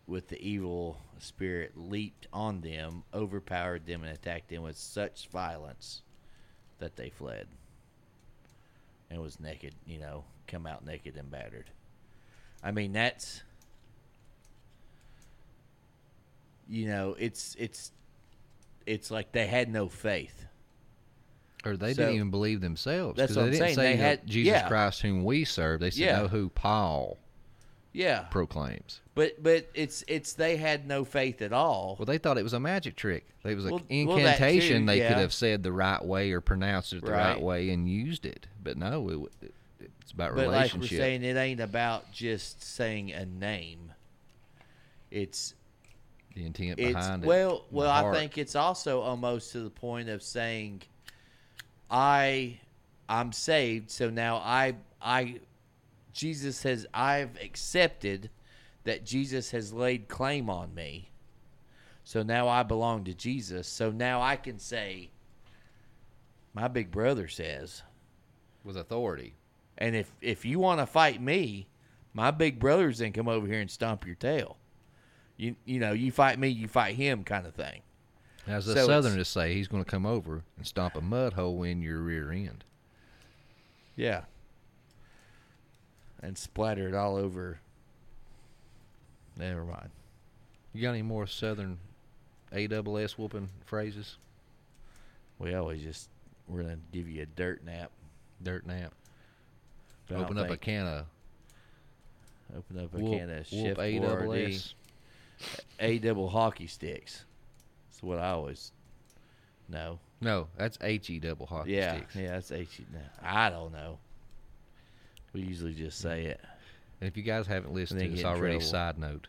with the evil spirit leaped on them, overpowered them, and attacked them with such violence that they fled and was naked, you know, come out naked and battered. I mean, that's you know, it's it's it's like they had no faith. Or they So- didn't even believe themselves. That's what they I'm didn't saying. say They that had- Jesus yeah. Christ whom we serve. They said Yeah. know who Paul Yeah. proclaims. But but it's it's they had no faith at all. Well, they thought it was a magic trick. It was an Well- well, incantation. too, they yeah. could have said the right way or pronounced it the right, Right. way and used it. But no, it, it's about But like we're saying, it ain't about just saying a name. It's the intent behind it. well well I think it's also almost to the point of saying I I'm saved so now I I Jesus has I've accepted that Jesus has laid claim on me. So now I belong to Jesus. So now I can say my big brother says with authority. and if if you want to fight me my big brothers then come over here and stomp your tail. You you know you fight me you fight him kind of thing. As the So Southerners say, he's going to come over and stomp a mud hole in your rear end. Yeah. And splatter it all over. Never mind. You got any more Southern AWS whooping phrases? We always just we're gonna give you a dirt nap. Dirt nap. But Open up a can of Open up a whoop, can of whoop Chef AWS. Boyardee. A double hockey sticks. That's what I always know. No, that's HE double hockey yeah, sticks. yeah, that's H. No, I don't know. We usually just mm. say it. And if you guys haven't listened to this already, trouble. side note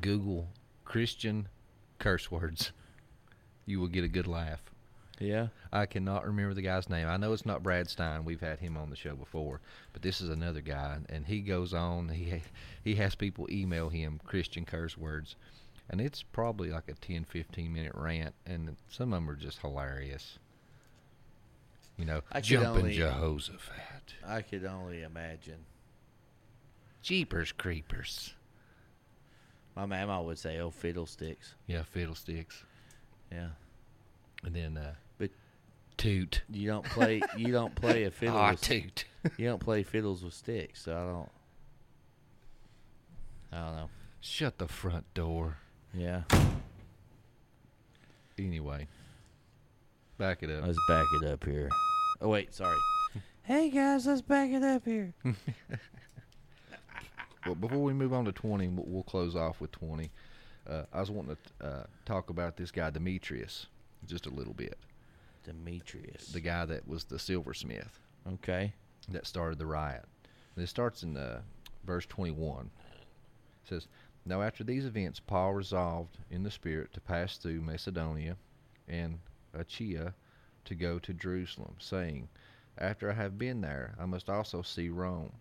Google Christian curse words. You will get a good laugh. Yeah. I cannot remember the guy's name. I know it's not Brad Stine. We've had him on the show before, but this is another guy, and he goes on. He he has people email him Christian curse words, and it's probably like a 10, 15 minute rant, and some of them are just hilarious. You know, I jumping only- Jehoshaphat. I could only imagine. Jeepers creepers. My mama would say, "Oh, fiddlesticks." Yeah, fiddlesticks. Yeah. And then uh But toot. You don't play. You don't play a fiddle. Aw, with, toot. You don't play fiddles with sticks. So I don't. I don't know. Shut the front door. Yeah. Anyway. Back it up. Let's back it up here. Oh wait, sorry. hey guys, let's back it up here. Well, before we move on to 20, we'll, we'll close off with 20. Uh, I was wanting to uh, talk about this guy, Demetrius, just a little bit. Demetrius. The guy that was the silversmith. Okay. That started the riot. This starts in uh, verse 21. It says, Now after these events, Paul resolved in the Spirit to pass through Macedonia and Achaia to go to Jerusalem, saying, After I have been there, I must also see Rome.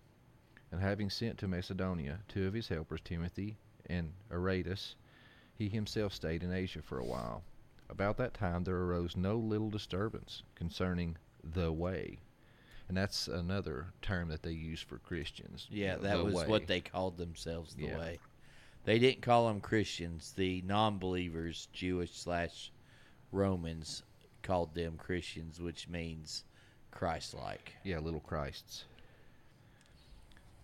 And having sent to Macedonia two of his helpers, Timothy and Erastus, he himself stayed in Asia for a while. About that time there arose no little disturbance concerning the way. And that's another term that they use for Christians. Yeah, that was way. what they called themselves. The Yeah. way. They didn't call them Christians. The non-believers, Jewish slash Romans, called them Christians, which means Christ-like. Yeah, little Christs.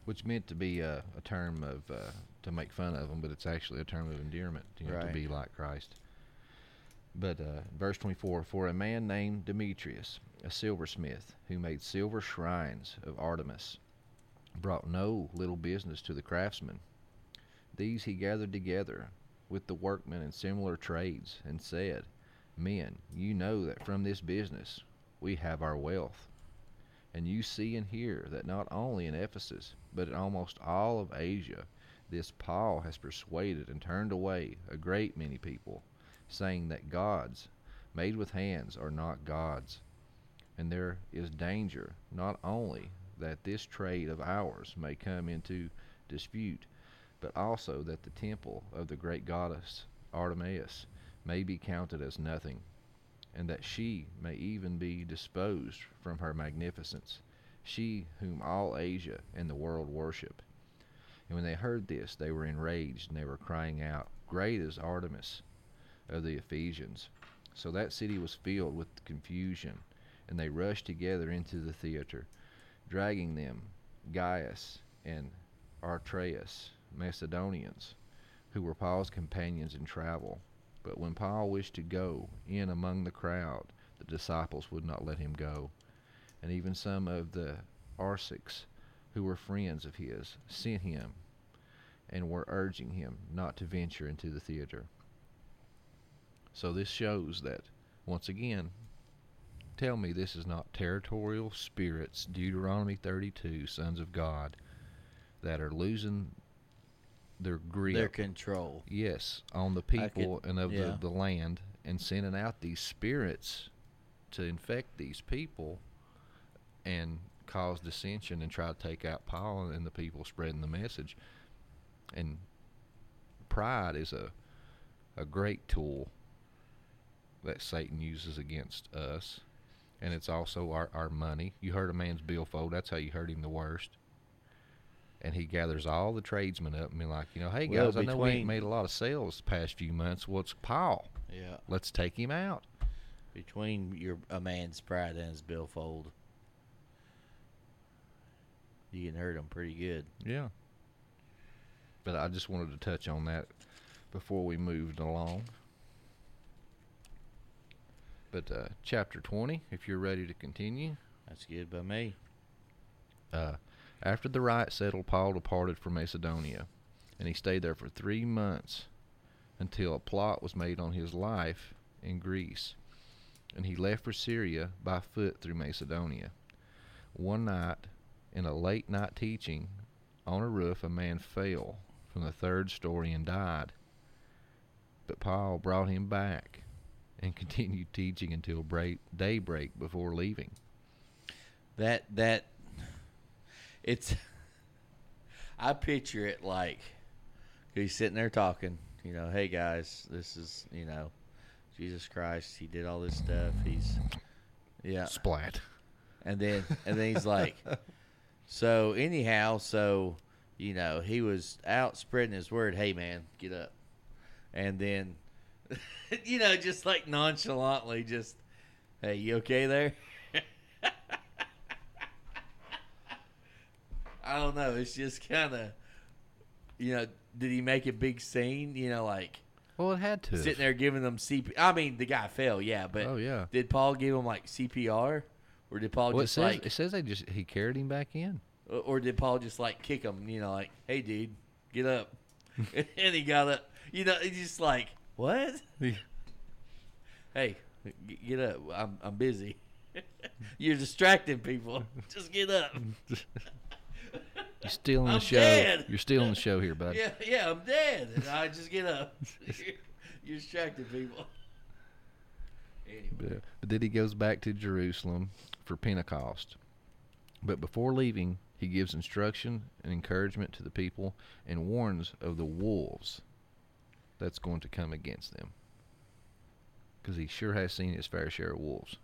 Which meant to be a, a term of uh, to make fun of them, but it's actually a term of endearment. You know, to be like Christ. But uh, verse 24 For a man named Demetrius, a silversmith, who made silver shrines of Artemis, brought no little business to the craftsmen. These he gathered together with the workmen in similar trades, and said, Men, you know that from this business we have our wealth. And you see and hear that not only in Ephesus, but in almost all of Asia, this Paul has persuaded and turned away a great many people, saying that gods made with hands are not gods. And there is danger not only that this trade of ours may come into dispute, but also that the temple of the great goddess Artemis may be counted as nothing, and that she may even be disposed from her magnificence, she whom all Asia and the world worship. And when they heard this, they were enraged, and they were crying out, Great is Artemis of the Ephesians. So that city was filled with confusion, and they rushed together into the theater, dragging them Gaius and Artraeus, Macedonians, who were Paul's companions in travel. But when Paul wished to go in among the crowd, the disciples would not let him go. And even some of the Asiarchs, who were friends of his, sent him and were urging him not to venture into the theater. So this shows that, once again, tell me this is not territorial spirits, Deuteronomy 32, sons of God, that are losing their grip. Their control. Yes, on the people could- and of yeah. the, the land, and sending out these spirits to infect these people and cause dissension and try to take out Paul and the people spreading the message. And pride is a a great tool that Satan uses against us. And it's also our, our money. You hurt a man's billfold, that's how you hurt him the worst. And he gathers all the tradesmen up and be like, you know, hey Well, guys, I know we ain't made a lot of sales the past few months. What's Paul? Yeah. Let's take him out. Between your a man's pride and his billfold, you can hurt him pretty good. Yeah. But I just wanted to touch on that before we moved along. But uh, chapter 20, if you're ready to continue. That's good by me. Uh, after the riot settled, Paul departed for Macedonia, and he stayed there for three months until a plot was made on his life in Greece. And he left for Syria by foot through Macedonia. One night, in a late night teaching on a roof, a man fell from the third story and died. But Paul brought him back and continued teaching until break, daybreak before leaving. That that it's I picture it like he's sitting there talking, you know, hey guys, this is, you know, Jesus Christ, he did all this stuff. He's yeah. Splat. And then and then he's like so anyhow, so you know, he was out spreading his word. Hey, man, get up, and then, you know, just like nonchalantly, just, hey, you okay there? I don't know. It's just kind of, you know, did he make a big scene? You know, like. Well, it had to. Sitting there giving them CPR. I mean, the guy fell, yeah, but Oh, yeah. did Paul give him like CPR, or did Paul Well, it just says like, it says they just he carried him back in. or- or did Paul just like kick him? You know, like, hey, dude, get up, and he got up. You know, he's just like, what? hey, g- get up. I'm I'm busy. You're distracting people. Just get up. You're stealing the I'm show. dead. You're stealing the show here, bud. Yeah, yeah, I'm dead. And I just get up. you're, distracting people. But, but then he goes back to Jerusalem for Pentecost. But before leaving, he gives instruction and encouragement to the people and warns of the wolves that's going to come against them. Because he sure has seen his fair share of wolves.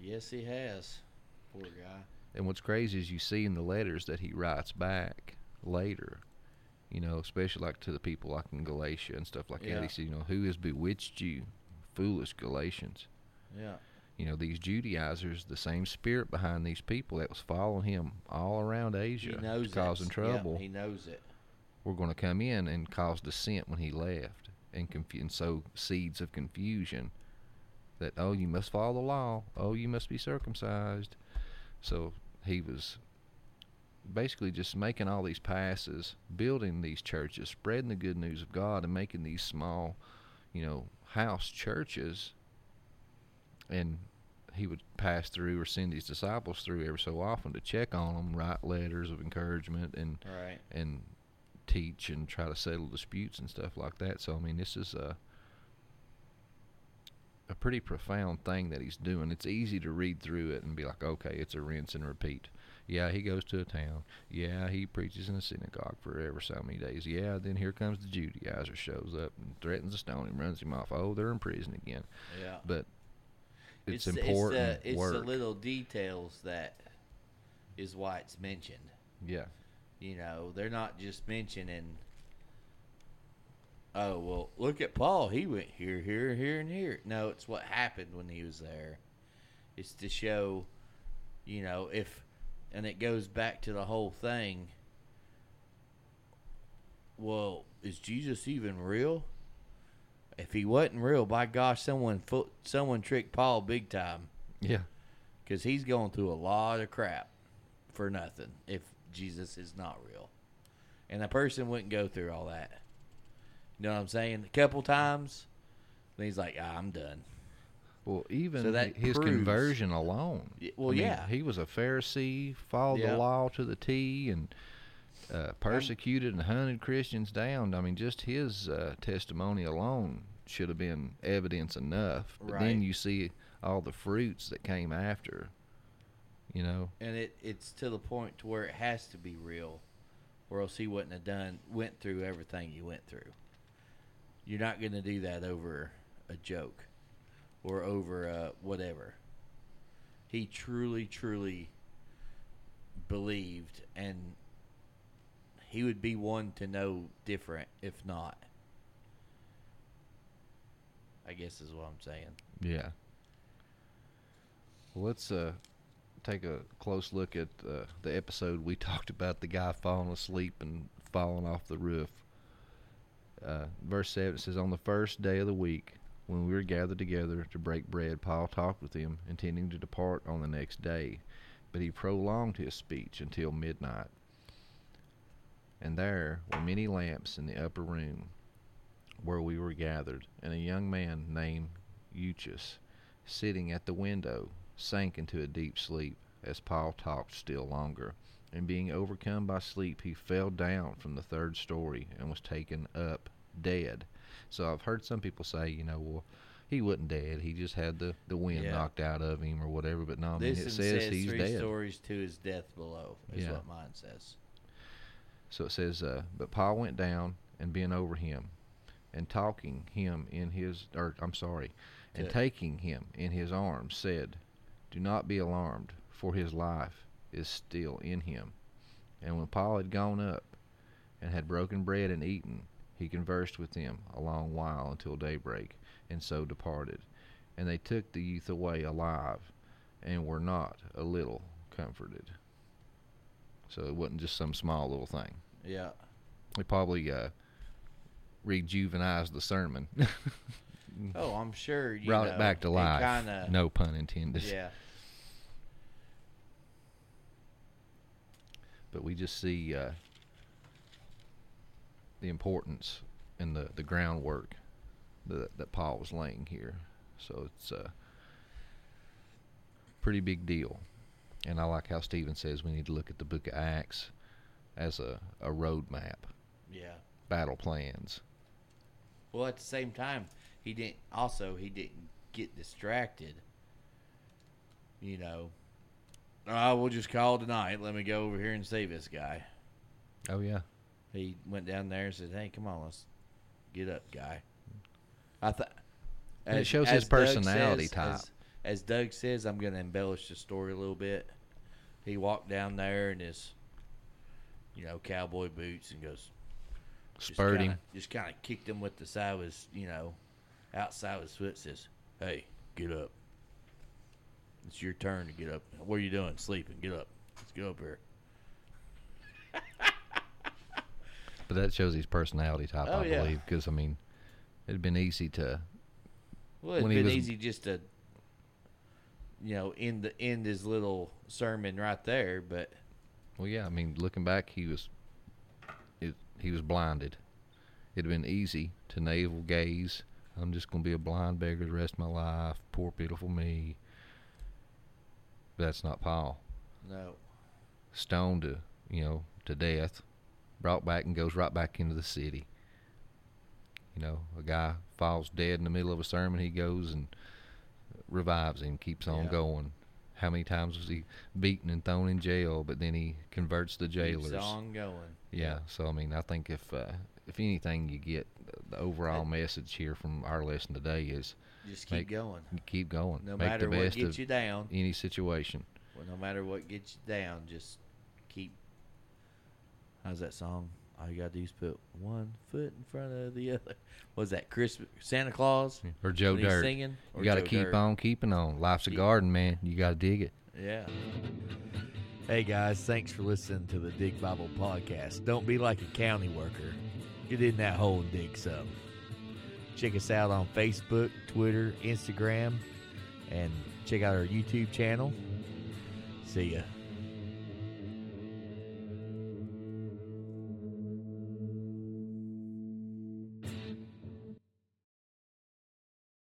Yes, he has. Poor guy. And what's crazy is you see in the letters that he writes back later, you know, especially like to the people like in Galatia and stuff like Yeah. that. He says, you know, who has bewitched you, foolish Galatians? Yeah. You know, these Judaizers, the same spirit behind these people that was following him all around Asia, He knows causing yeah, trouble. he knows it. We're going to come in and cause dissent when he left and, confu- and sow seeds of confusion that, oh, you must follow the law. Oh, you must be circumcised. So he was basically just making all these passes, building these churches, spreading the good news of God, and making these small, you know, house churches. And he would pass through or send these disciples through every so often to check on them, write letters of encouragement, and Right. and teach and try to settle disputes and stuff like that. So I mean, this is a a pretty profound thing that he's doing. It's easy to read through it and be like, okay, it's a rinse and repeat. Yeah, he goes to a town. Yeah, he preaches in a synagogue for ever so many days. Yeah, then here comes the Judaizer, shows up and threatens to stone him, runs him off. Oh, they're in prison again. Yeah. But it's, the- uh, important It's the, work. it's the little details that is why it's mentioned. yeah. You know, they're not just mentioning. Oh well, look at Paul. He went here, here, here, and here. No, it's what happened when he was there. It's to show, you know, if, and it goes back to the whole thing. Well, is Jesus even real? If he wasn't real, by gosh, someone fo- someone tricked Paul big time. Yeah. because he's going through a lot of crap for nothing if Jesus is not real, and a person wouldn't go through all that. You know what I'm saying? A couple times, then he's like, ah, "I'm done." Well, even So that his proves- conversion alone. Well, I mean, yeah. he was a Pharisee, followed Yeah. the law to the T, and uh, persecuted and hunted Christians down. I mean, just his uh, testimony alone should have been evidence enough. But Right. then you see all the fruits that came after. You know, And it it's to the point to where it has to be real, or else he wouldn't have done went through everything he went through. You're not going to do that over a joke, or over uh, whatever. He truly, truly believed, and he would be one to know different if not. I guess is what I'm saying. Yeah. Well, let's uh, take a close look at uh, the episode we talked about the guy falling asleep and falling off the roof. Uh, verse 7 it says, On the first day of the week, when we were gathered together to break bread, Paul talked with them, intending to depart on the next day. But he prolonged his speech until midnight. And there were many lamps in the upper room where we were gathered, and a young man named Eutychus, sitting at the window, sank into a deep sleep as Paul talked still longer. And being overcome by sleep, he fell down from the third story and was taken up dead. So I've heard some people say, you know, well, he wasn't dead. He just had the, the wind Yeah. knocked out of him or whatever. But no, I mean, it says, says he's three dead. stories to his death below. Is Yeah. what mine says. So it says, uh, but Paul went down and bent over him, and talking him in his, or I'm sorry, and taking him in his arms, said, "Do not be alarmed, for his life is still in him." And when Paul had gone up and had broken bread and eaten, he conversed with them a long while until daybreak, and so departed. And they took the youth away alive, and were not a little comforted. So it wasn't just some small little thing. Yeah. They probably uh, rejuvenized the sermon. Oh, I'm sure. You Brought know, it back to life. Kinda, No pun intended. Yeah. But we just see uh, the importance and the, the groundwork that, that Paul was laying here. So it's a pretty big deal. And I like how Stephen says we need to look at the book of Acts as a, a road map, Yeah. battle plans. Well, at the same time, he didn't. Also, he didn't get distracted. You know. I will just call tonight. Let me go over here and save this guy. Oh, yeah. He went down there and said, "Hey, come on, let's get up, guy." I thought. And it shows his personality type. As, as Doug says, I'm going to embellish the story a little bit. He walked down there in his, you know, cowboy boots and goes, just Spurting. kinda- Just kind of kicked him with the side of his, you know, outside of his foot. Says, "Hey, get up. It's your turn to get up. What are you doing? Sleeping? Get up. Let's go up here." But that shows his personality type, Oh, I yeah. believe. Because, I mean, it'd been easy to. Well, it'd when he been was- easy just to, you know, end the end his little sermon right there. But Well, yeah, I mean, looking back, he was it, he was blinded. It'd been easy to navel gaze. I'm just going to be a blind beggar the rest of my life. Poor, pitiful me. But that's not Paul. no, Stoned to, you know, to death, brought back and goes right back into the city. You know, a guy falls dead in the middle of a sermon, he goes and revives him, keeps on Yeah. going. How many times was he beaten and thrown in jail? But then he converts the jailers. keeps on going. Yeah. So I mean, I think if uh, if anything, you get the overall message here from our lesson today is Just keep going. Keep going. No Make matter the what gets you down. Any situation. Well, no matter what gets you down, just keep. How's that song? All you gotta do is put one foot in front of the other. Was that Christmas Santa Claus Or Joe when he's Dirt. singing? You got to Joe keep Dirt? on keeping on. Life's a garden, man. You got to dig it. Yeah. Hey guys, thanks for listening to the Dig Bible Podcast. Don't be like a county worker. Get in that hole and dig some. Check us out on Facebook, Twitter, Instagram, and check out our YouTube channel. See ya.